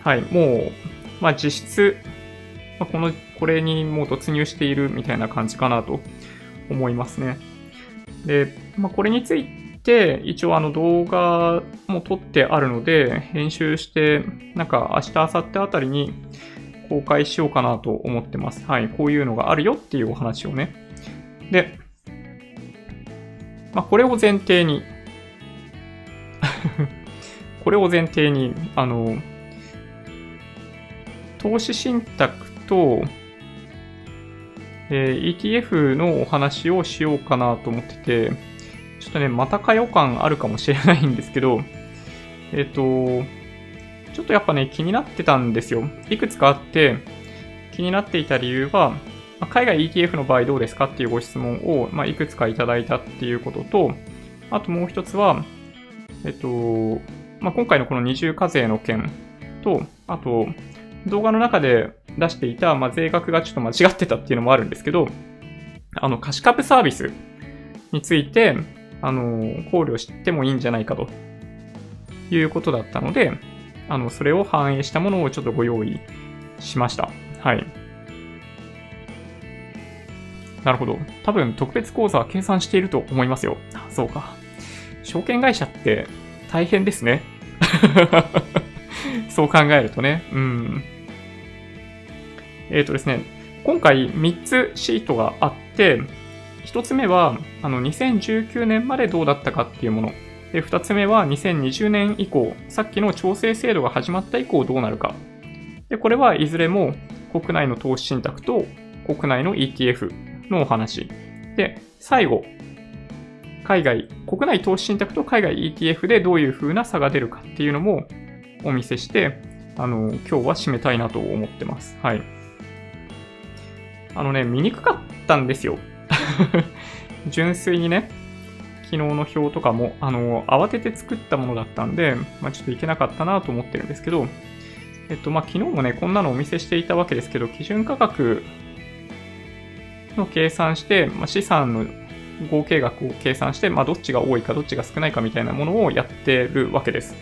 はい、もう、まあ実質、まあ、この、これにもう突入しているみたいな感じかなと思いますね。で、まあこれについて、一応あの動画も撮ってあるので、編集して、なんか明日、明後日あたりに公開しようかなと思ってます。はい、こういうのがあるよっていうお話をね。で、まあ、これを前提に これを前提に、あの、投資信託と、えー、ETF のお話をしようかなと思ってて、ちょっとね、またかよ感あるかもしれないんですけど、えっ、ー、と、ちょっとやっぱね、気になってたんですよ。いくつかあって、気になっていた理由は、ま、海外 ETF の場合どうですかっていうご質問を、ま、いくつかいただいたっていうことと、あともう一つは、えっと、まあ、今回のこの二重課税の件と、あと、動画の中で出していた、ま、税額がちょっと間違ってたっていうのもあるんですけど、あの、貸し株サービスについて、あの、考慮してもいいんじゃないかということだったので、あの、それを反映したものをちょっとご用意しました。はい。なるほど。多分特別講座は計算していると思いますよ。そうか。証券会社って大変ですね。そう考えるとね。うん。えっ、ー、とですね、今回3つシートがあって、1つ目は、あの、2019年までどうだったかっていうもの。で、2つ目は2020年以降、さっきの調整制度が始まった以降どうなるか。で、これはいずれも国内の投資信託と国内の ETF のお話。で、最後、海外、国内投資信託と海外 ETF でどういう風な差が出るかっていうのもお見せして、あの、今日は締めたいなと思ってます。はい。あのね、見にくかったんですよ。純粋にね、昨日の表とかも、あの、慌てて作ったものだったんで、まあ、ちょっといけなかったなと思ってるんですけど、えっと、まあ、昨日もね、こんなのお見せしていたわけですけど、基準価格の計算して、まあ、資産の合計額を計算して、まあ、どっちが多いかどっちが少ないかみたいなものをやってるわけです。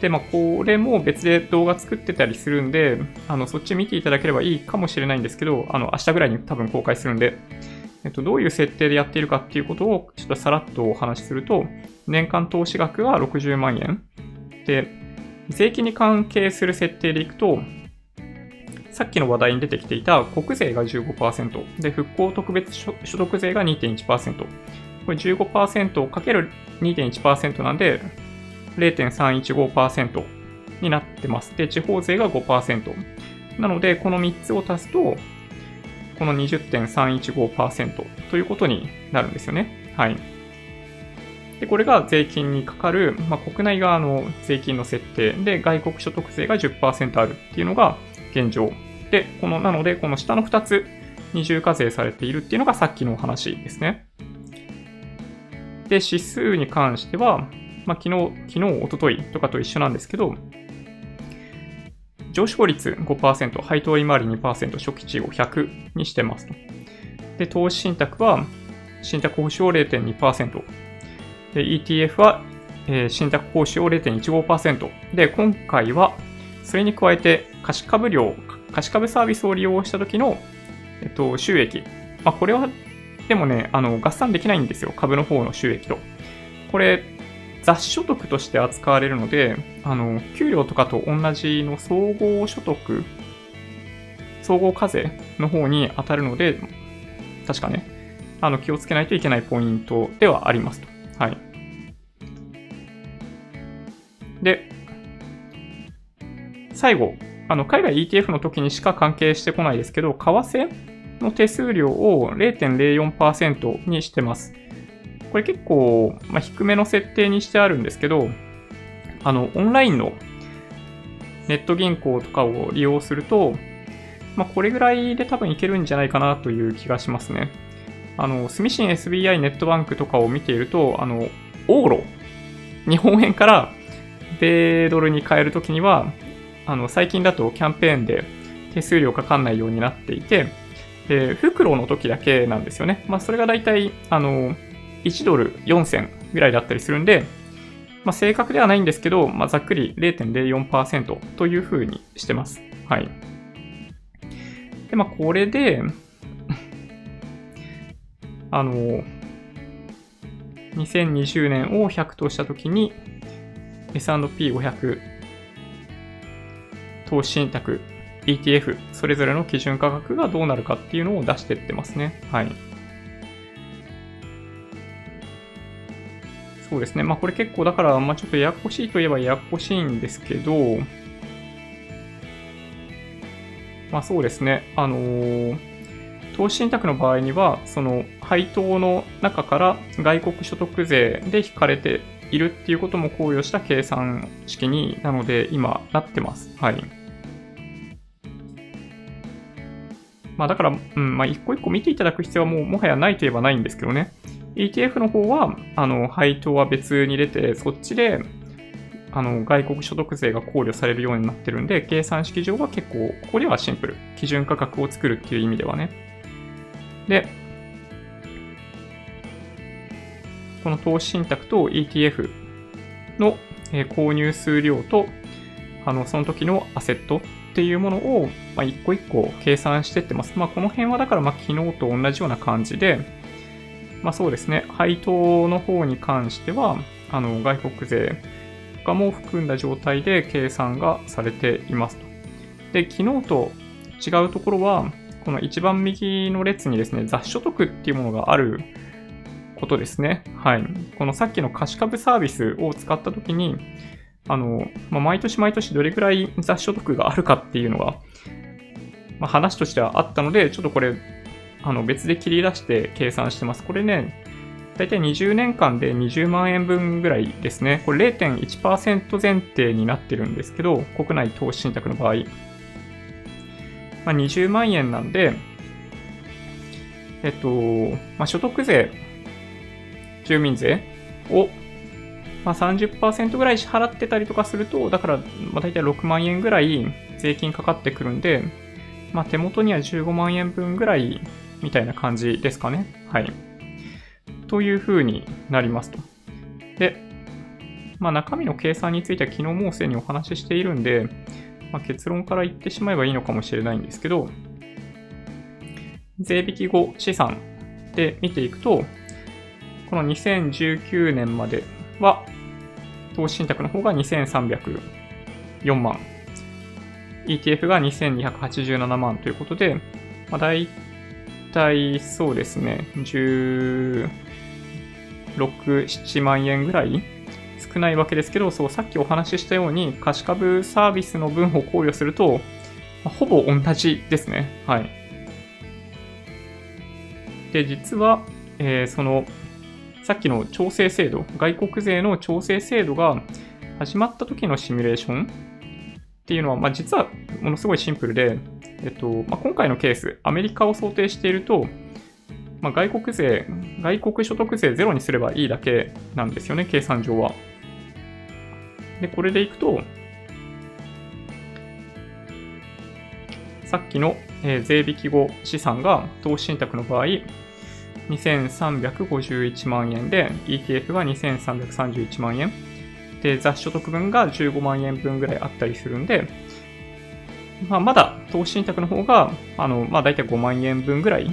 で、まあ、これも別で動画作ってたりするんで、あの、そっち見ていただければいいかもしれないんですけど、あの、明日ぐらいに多分公開するんで、えっと、どういう設定でやっているかっていうことをちょっとさらっとお話しすると、年間投資額が60万円。で、税金に関係する設定でいくと、さっきの話題に出てきていた国税が15%、で、復興特別所得税が2.1%、これ 15%×2.1% なんで、0.315%になってます。で、地方税が5%。なので、この3つを足すと、この20.315%ということになるんですよね。はい。で、これが税金にかかる、まあ、国内側の税金の設定で、外国所得税が10%あるっていうのが現状。で、この、なので、この下の2つ、二重課税されているっていうのがさっきのお話ですね。で、指数に関しては、まあ、昨日、昨日、おとといとかと一緒なんですけど、上昇率5%、配当利回り2%、初期値を100にしてますと。で、投資信託は、信託報酬を0.2%。で、ETF は、えー、信託報酬を0.15%。で、今回は、それに加えて、貸株料、貸し株サービスを利用した時の、えっと、収益。まあ、これは、でもね、あの、合算できないんですよ。株の方の収益と。これ、雑所得として扱われるので、あの、給料とかと同じの総合所得、総合課税の方に当たるので、確かね、あの、気をつけないといけないポイントではありますと。はい。で、最後、あの、海外 ETF の時にしか関係してこないですけど、為替の手数料を0.04%にしてます。これ結構、まあ、低めの設定にしてあるんですけど、あの、オンラインのネット銀行とかを利用すると、まあ、これぐらいで多分いけるんじゃないかなという気がしますね。あの、住信 SBI ネットバンクとかを見ていると、あの、往路、日本円から米ドルに変えるときには、あの、最近だとキャンペーンで手数料かかんないようになっていて、で、袋の時だけなんですよね。まあ、それが大体、あの、1ドル4銭ぐらいだったりするんで、まあ、正確ではないんですけど、まあ、ざっくり0.04%というふうにしてます。はい。で、まあ、これで、あの、2020年を100としたときに、S&P500 投資信託 ETF それぞれの基準価格がどうなるかっていうのを出してってますね。はい。そうですね。まあこれ結構だから、まあちょっとややこしいといえばややこしいんですけど、まあそうですね。あのー、投資信託の場合には、その配当の中から外国所得税で引かれているっていうことも考慮した計算式になので今なってます。はい。まあだから、うん、まあ一個一個見ていただく必要はもうもはやないといえばないんですけどね。ETF の方は、あの、配当は別に出て、そっちで、あの、外国所得税が考慮されるようになってるんで、計算式上は結構、ここではシンプル。基準価格を作るっていう意味ではね。で、この投資信託と ETF の購入数量と、あの、その時のアセットっていうものを、まあ、一個一個計算してってます。まあ、この辺はだから、まあ、昨日と同じような感じで、まあそうですね、配当の方に関しては、あの、外国税とかも含んだ状態で計算がされていますと。で、昨日と違うところは、この一番右の列にですね、雑所得っていうものがあることですね。はい。このさっきの貸し株サービスを使ったときに、あの、まあ、毎年毎年どれくらい雑所得があるかっていうのが、まあ、話としてはあったので、ちょっとこれあの別で切り出して計算してます。これね、だいたい20年間で20万円分ぐらいですね。これ0.1%前提になってるんですけど、国内投資信託の場合。まあ、20万円なんで、えっと、まあ、所得税、住民税を、まあ、30%ぐらい支払ってたりとかすると、だから、まあ、大体6万円ぐらい税金かかってくるんで、まあ、手元には15万円分ぐらいみたいな感じですかね。はい。という風になりますと。で、まあ、中身の計算については昨日もうすでにお話ししているんで、まあ、結論から言ってしまえばいいのかもしれないんですけど、税引き後資産で見ていくと、この2019年までは、投資信託の方が2304万、ETF が2287万ということで、まあ、大体そうですね、16、7万円ぐらい少ないわけですけど、そう、さっきお話ししたように、貸し株サービスの分を考慮すると、まあ、ほぼ同じですね。はい。で、実は、えー、その、さっきの調整制度、外国税の調整制度が始まった時のシミュレーションっていうのは、まあ、実はものすごいシンプルで、えっとまあ、今回のケース、アメリカを想定していると、まあ、外国税、外国所得税ゼロにすればいいだけなんですよね、計算上は。で、これでいくと、さっきの、税引き後資産が投資信託の場合、2351万円で、ETF が2331万円。で、雑所得分が15万円分ぐらいあったりするんで、まあ、まだ投資信託の方が、あの、まあ、大体5万円分ぐらい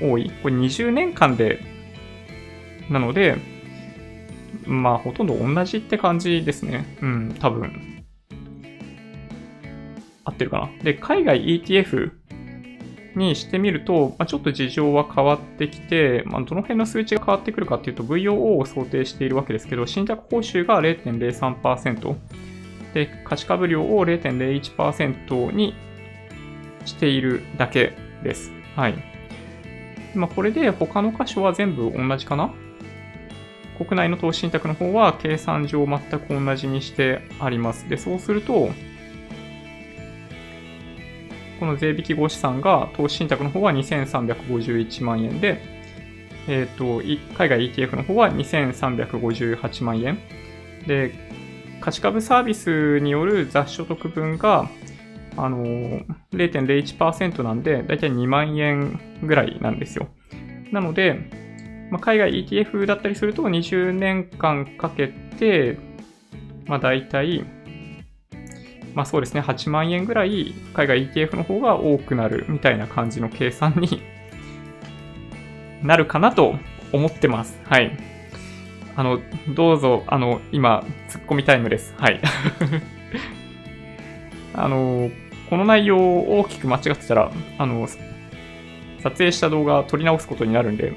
多い。これ20年間で、なので、まあ、ほとんど同じって感じですね。うん、多分。合ってるかな。で、海外 ETF にしてみると、まあ、ちょっと事情は変わってきて、まあ、どの辺の数値が変わってくるかっていうと、VOO を想定しているわけですけど、信託報酬が0.03%、で、貸し株料を0.01%にしているだけです。はい。まあ、これで他の箇所は全部同じかな？国内の投資信託の方は計算上全く同じにしてあります。で、そうすると、この税引き後資産が投資信託の方は2351万円で、えっ、ー、と、海外 ETF の方は2358万円。で、貸し株サービスによる雑所得分が、あのー、0.01%なんで、だいたい2万円ぐらいなんですよ。なので、まあ、海外 ETF だったりすると20年間かけて、まあ、大体まあそうですね、8万円ぐらい海外 ETF の方が多くなるみたいな感じの計算に なるかなと思ってます。はい。あの、どうぞ、あの、今、突っ込みタイムです。はい。あの、この内容を大きく間違ってたら、あの、撮影した動画撮り直すことになるんで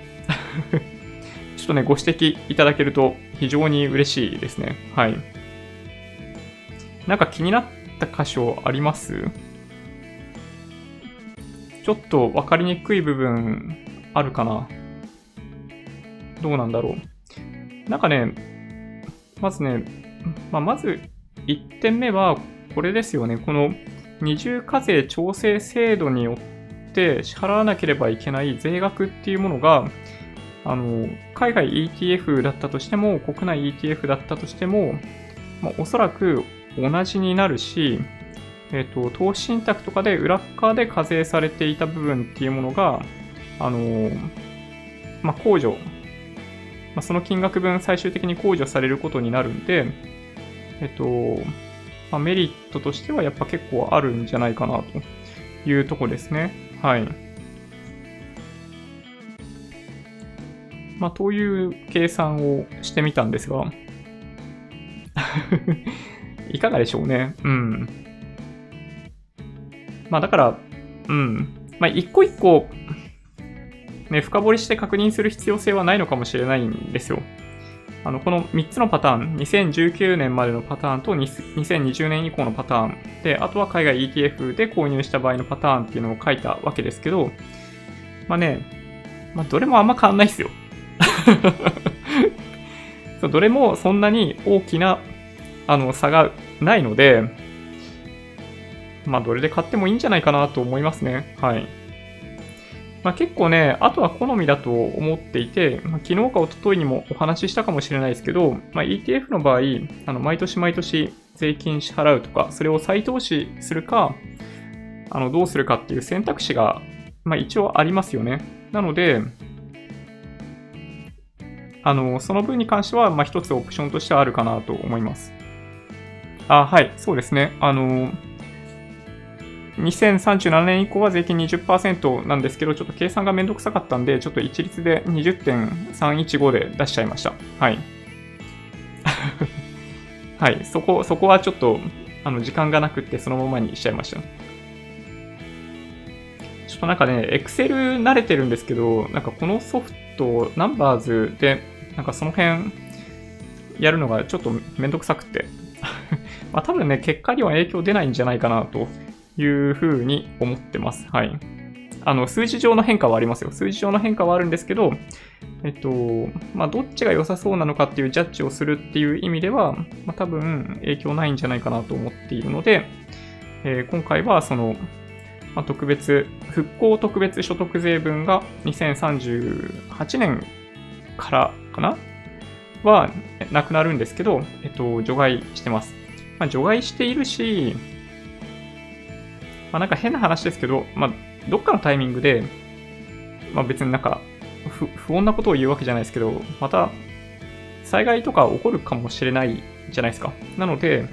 ちょっとね、ご指摘いただけると非常に嬉しいですね。はい。なんか気になっった箇所あります？ちょっと分かりにくい部分あるかな？どうなんだろう？なんかね、まずね、まあ、まず1点目はこれですよね。この二重課税調整制度によって支払わなければいけない税額っていうものが、あの、海外 ETF だったとしても、国内 ETF だったとしても、まあ、おそらく同じになるし、えっ、ー、と、投資信託とかで裏側で課税されていた部分っていうものが、あのー、まあ、控除、まあ、その金額分最終的に控除されることになるんで、えっ、ー、と、まあ、メリットとしてはやっぱ結構あるんじゃないかなというとこですね。はい。まあ、という計算をしてみたんですがいかがでしょうね。うん。まあだから、うん。まあ一個一個、ね、深掘りして確認する必要性はないのかもしれないんですよ。あの、この3つのパターン、2019年までのパターンと2020年以降のパターンで、あとは海外 ETF で購入した場合のパターンっていうのを書いたわけですけど、まあね、まあどれもあんま変わんないですよ。そうどれもそんなに大きなあの差がないので、まあ、どれで買ってもいいんじゃないかなと思いますね。はい。まあ、結構ね、あとは好みだと思っていて、まあ、昨日か一昨日にもお話ししたかもしれないですけど、まあ、ETF の場合、あの毎年毎年税金支払うとか、それを再投資するか、あのどうするかっていう選択肢が、まあ、一応ありますよね。なので、あの、その分に関しては、まあ、一つオプションとしてはあるかなと思います。あ、はい、そうですね。あの、2037年以降は税金20%なんですけど、ちょっと計算がめんどくさかったんで、ちょっと一律で20.315で出しちゃいました。はい。はい、そこ、そこはちょっと、あの、時間がなくってそのままにしちゃいました。ちょっとなんかね、Excel 慣れてるんですけど、なんかこのソフト、ナンバーズでなんかその辺、やるのがちょっとめんどくさくて。まあ多分ね、結果には影響出ないんじゃないかなというふうに思ってます。はい。あの、数字上の変化はありますよ。数字上の変化はあるんですけど、えっと、まあ、どっちが良さそうなのかっていうジャッジをするっていう意味では、まあ、多分影響ないんじゃないかなと思っているので、えー、今回はその、まあ、特別、復興特別所得税分が2038年からかな？はなくなるんですけど、えっと、除外してます。まあ、除外しているし、まあ、なんか変な話ですけど、まあ、どっかのタイミングで、まあ、別になんか不、不穏なことを言うわけじゃないですけど、また、災害とか起こるかもしれないじゃないですか。なので、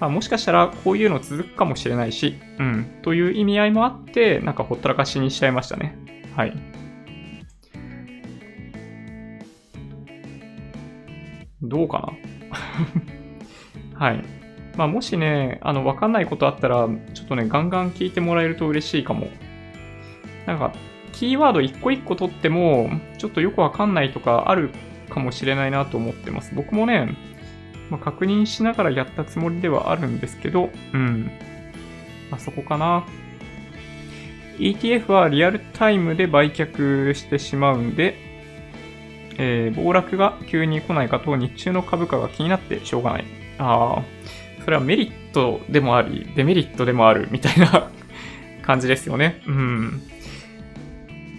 まあ、もしかしたらこういうの続くかもしれないし、うん、という意味合いもあって、なんかほったらかしにしちゃいましたね。はい。どうかな？はい。まあ、もしね、あの、わかんないことあったら、ちょっとね、ガンガン聞いてもらえると嬉しいかも。なんか、キーワード一個一個取っても、ちょっとよくわかんないとかあるかもしれないなと思ってます。僕もね、まあ、確認しながらやったつもりではあるんですけど、うん。あそこかな。ETF はリアルタイムで売却してしまうんで、えー、暴落が急に来ないかと日中の株価が気になってしょうがない。ああ、それはメリットでもあり、デメリットでもあるみたいな 感じですよね。うん。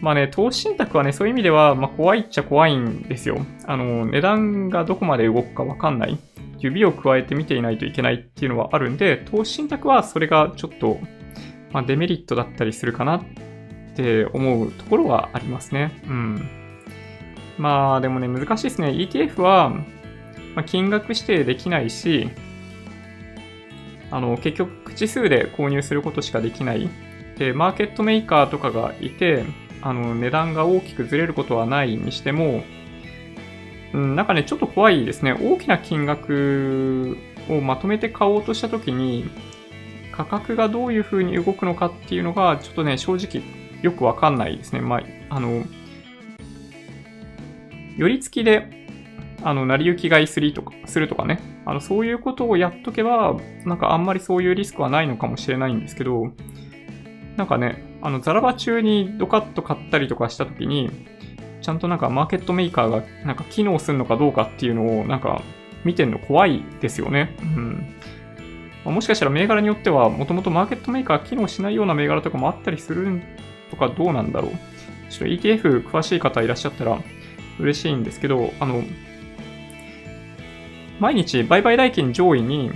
まあね、投資信託はね、そういう意味では、まあ、怖いっちゃ怖いんですよ。あの、値段がどこまで動くかわかんない。指を加えて見ていないといけないっていうのはあるんで、投資信託はそれがちょっと、まあ、デメリットだったりするかなって思うところはありますね。うん。まあでもね、難しいですね。ETF は、ま、金額指定できないし、あの、結局口数で購入することしかできない。で、マーケットメーカーとかがいて、あの、値段が大きくずれることはないにしても、うん、なんかね、ちょっと怖いですね。大きな金額をまとめて買おうとしたときに、価格がどういう風に動くのかっていうのが、ちょっとね、正直よくわかんないですね。まあ、あの、寄り付きであの、成り行き買いするとか、するとかね。あの、そういうことをやっとけば、なんかあんまりそういうリスクはないのかもしれないんですけど、なんかね、あの、ザラバ中にドカッと買ったりとかしたときに、ちゃんとなんかマーケットメーカーがなんか機能するのかどうかっていうのをなんか見てんの怖いですよね。うん。もしかしたら銘柄によっては、もともとマーケットメーカー機能しないような銘柄とかもあったりするとかどうなんだろう。ちょっと ETF 詳しい方いらっしゃったら嬉しいんですけど、あの、毎日売買代金上位に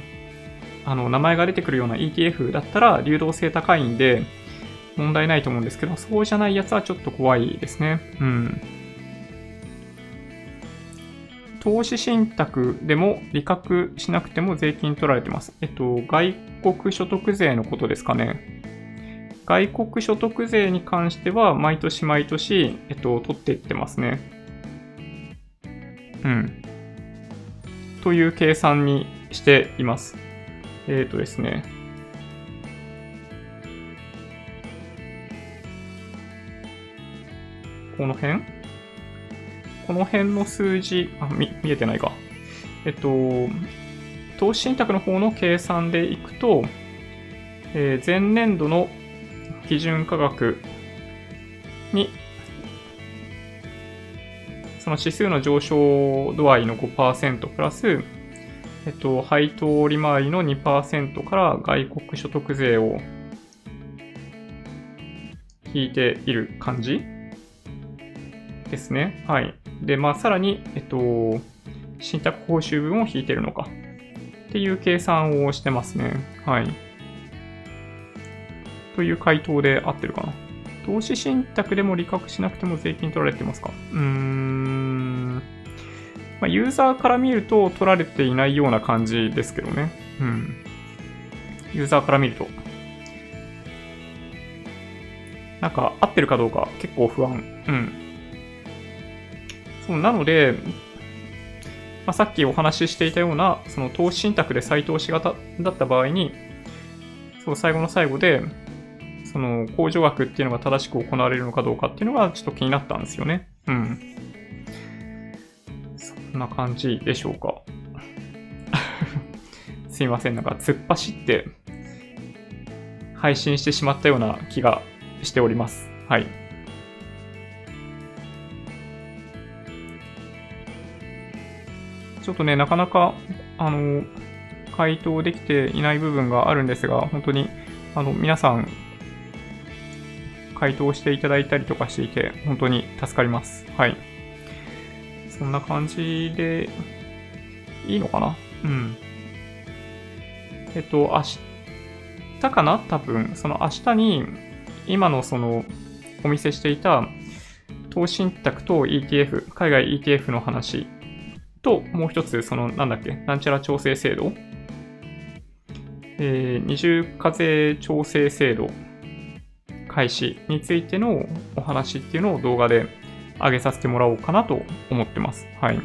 あの名前が出てくるような ETF だったら流動性高いんで問題ないと思うんですけど、そうじゃないやつはちょっと怖いですね。うん。投資信託でも利確しなくても税金取られてます。えっと、外国所得税のことですかね。外国所得税に関しては毎年毎年、えっと、取っていってますね。うん。という計算にしています。えっ、ー、とですね。この辺？この辺の数字、あ、見、見えてないか。えっと、投資信託の方の計算でいくと、えー、前年度の基準価格にその指数の上昇度合いの5%プラス、えっと、配当利回りの2%から外国所得税を引いている感じですね。はい。で、まあ、さらに、えっと、信託報酬分を引いてるのかっていう計算をしてますね。はい。という回答で合ってるかな。投資信託でも利確しなくても税金取られてますか？うーん。まあ、ユーザーから見ると取られていないような感じですけどね。うん。ユーザーから見ると。なんか合ってるかどうか結構不安。うん。そうなので、まあ、さっきお話ししていたような、その投資信託で再投資型だった場合に、そう最後の最後で、その控除額っていうのが正しく行われるのかどうかっていうのがちょっと気になったんですよね。うん。そんな感じでしょうか。すいません、なんか突っ走って配信してしまったような気がしております。はい。ちょっとね、なかなか、あの、回答できていない部分があるんですが、本当に、あの、皆さん、回答していただいたりとかしていて、本当に助かります。はい。そんな感じで、いいのかな？うん。えっと、明日かな？多分、その明日に、今のその、お見せしていた、投資信託と ETF、海外 ETF の話。と、もう一つ、その、なんだっけ、なんちゃら調整制度。えー、二重課税調整制度。開始についてのお話っていうのを動画で上げさせてもらおうかなと思ってます。はい。隠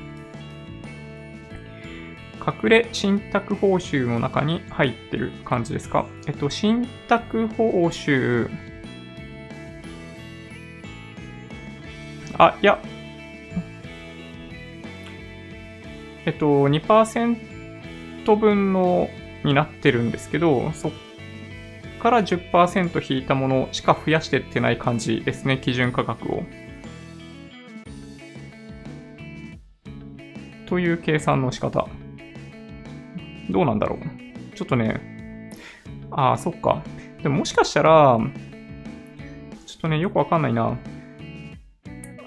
れ信託報酬の中に入ってる感じですか？えっと、信託報酬、あ、いや、えっと、2%分のになってるんですけど、そっから10%引いたものしか増やしてってない感じですね、基準価格を。という計算の仕方。どうなんだろう。ちょっとね、ああ、そっか。でももしかしたら、ちょっとね、よくわかんないな。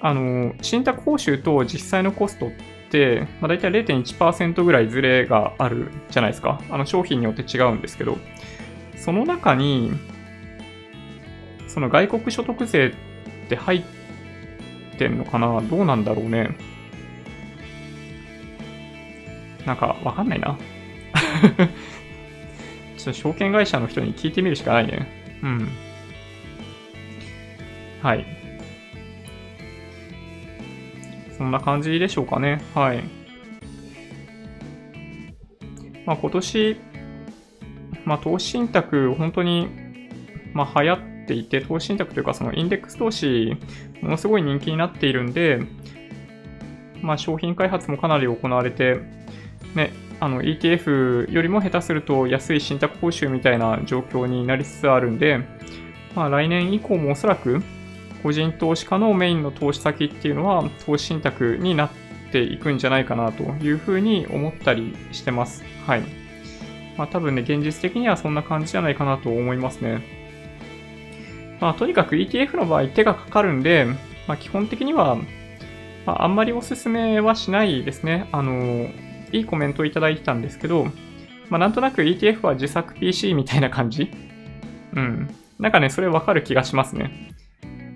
あの、信託報酬と実際のコストって、まあ、大体0.1%ぐらいズレがあるじゃないですか。あの商品によって違うんですけど、その中に、その外国所得税って入ってんのかな？どうなんだろうね。なんかわかんないな。ちょっと証券会社の人に聞いてみるしかないね。うん。はい。そんな感じでしょうかね。はい。まあ、今年、まあ、投資信託、本当に、まあ、流行っていて、投資信託というか、そのインデックス投資、ものすごい人気になっているんで、まあ、商品開発もかなり行われて、ね、あの ETF よりも下手すると安い信託報酬みたいな状況になりつつあるんで、まあ、来年以降もおそらく個人投資家のメインの投資先っていうのは投資信託になっていくんじゃないかなというふうに思ったりしてます。はい。まあ多分ね、現実的にはそんな感じじゃないかなと思いますね。まあとにかく ETF の場合手がかかるんで、まあ基本的には、まあ、あんまりおすすめはしないですね。あの、いいコメントをいただいてたんですけど、まあなんとなく ETF は自作 PC みたいな感じうん。なんかね、それわかる気がしますね。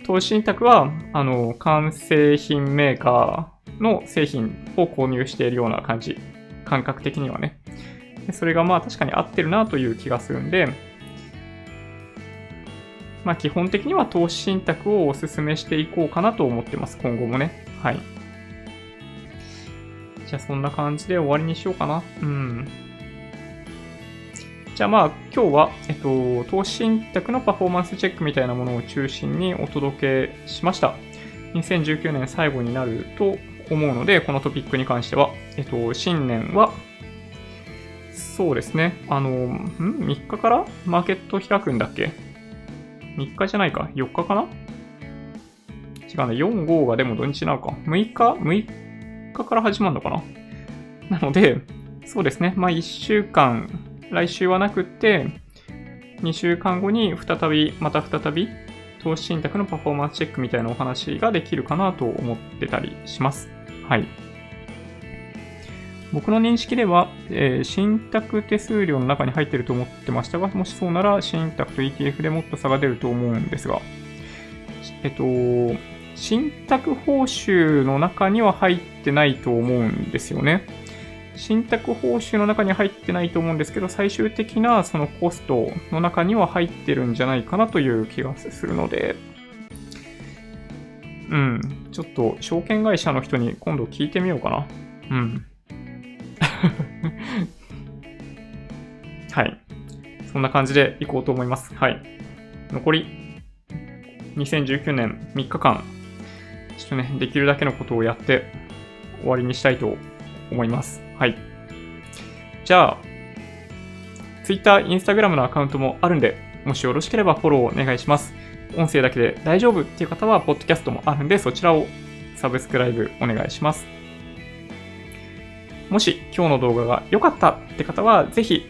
投資信託は、あの、完成品メーカーの製品を購入しているような感じ。感覚的にはね。それがまあ確かに合ってるなという気がするんで、まあ基本的には投資信託をお勧めしていこうかなと思ってます。今後もね。はい。じゃあそんな感じで終わりにしようかな。うん。じゃあまあ今日は、えっと、投資信託のパフォーマンスチェックみたいなものを中心にお届けしました。2019年最後になると思うので、このトピックに関しては、えっと、新年は、そうですね、あの、ん ?3 日から？マーケット開くんだっけ ?3 日じゃないか ?4 日かな？違うね、4、5がでも土日なのか。6日 ?6 日から始まるのかな？なので、そうですね、まあ1週間来週はなくって、2週間後に再び、また再び、投資信託のパフォーマンスチェックみたいなお話ができるかなと思ってたりします。はい。僕の認識では、えー、信託手数料の中に入っていると思ってましたが、もしそうなら、信託と ETF でもっと差が出ると思うんですが、えっと、信託報酬の中には入ってないと思うんですよね。信託報酬の中に入ってないと思うんですけど、最終的なそのコストの中には入ってるんじゃないかなという気がするので、うん、ちょっと証券会社の人に今度聞いてみようかな。うん。はい。そんな感じでいこうと思います。はい。残り2019年3日間、ちょっとね、できるだけのことをやって終わりにしたいと思います。はい。じゃあ、Twitter、Instagram のアカウントもあるんで、もしよろしければフォローお願いします。音声だけで大丈夫っていう方は、ポッドキャストもあるんで、そちらをサブスクライブお願いします。もし今日の動画が良かったって方は、ぜひ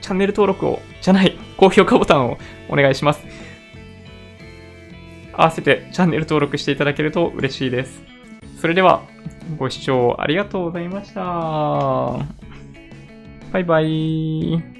チャンネル登録を、じゃない、高評価ボタンをお願いします。合わせてチャンネル登録していただけると嬉しいです。それでは、ご視聴ありがとうございました。バイバイ。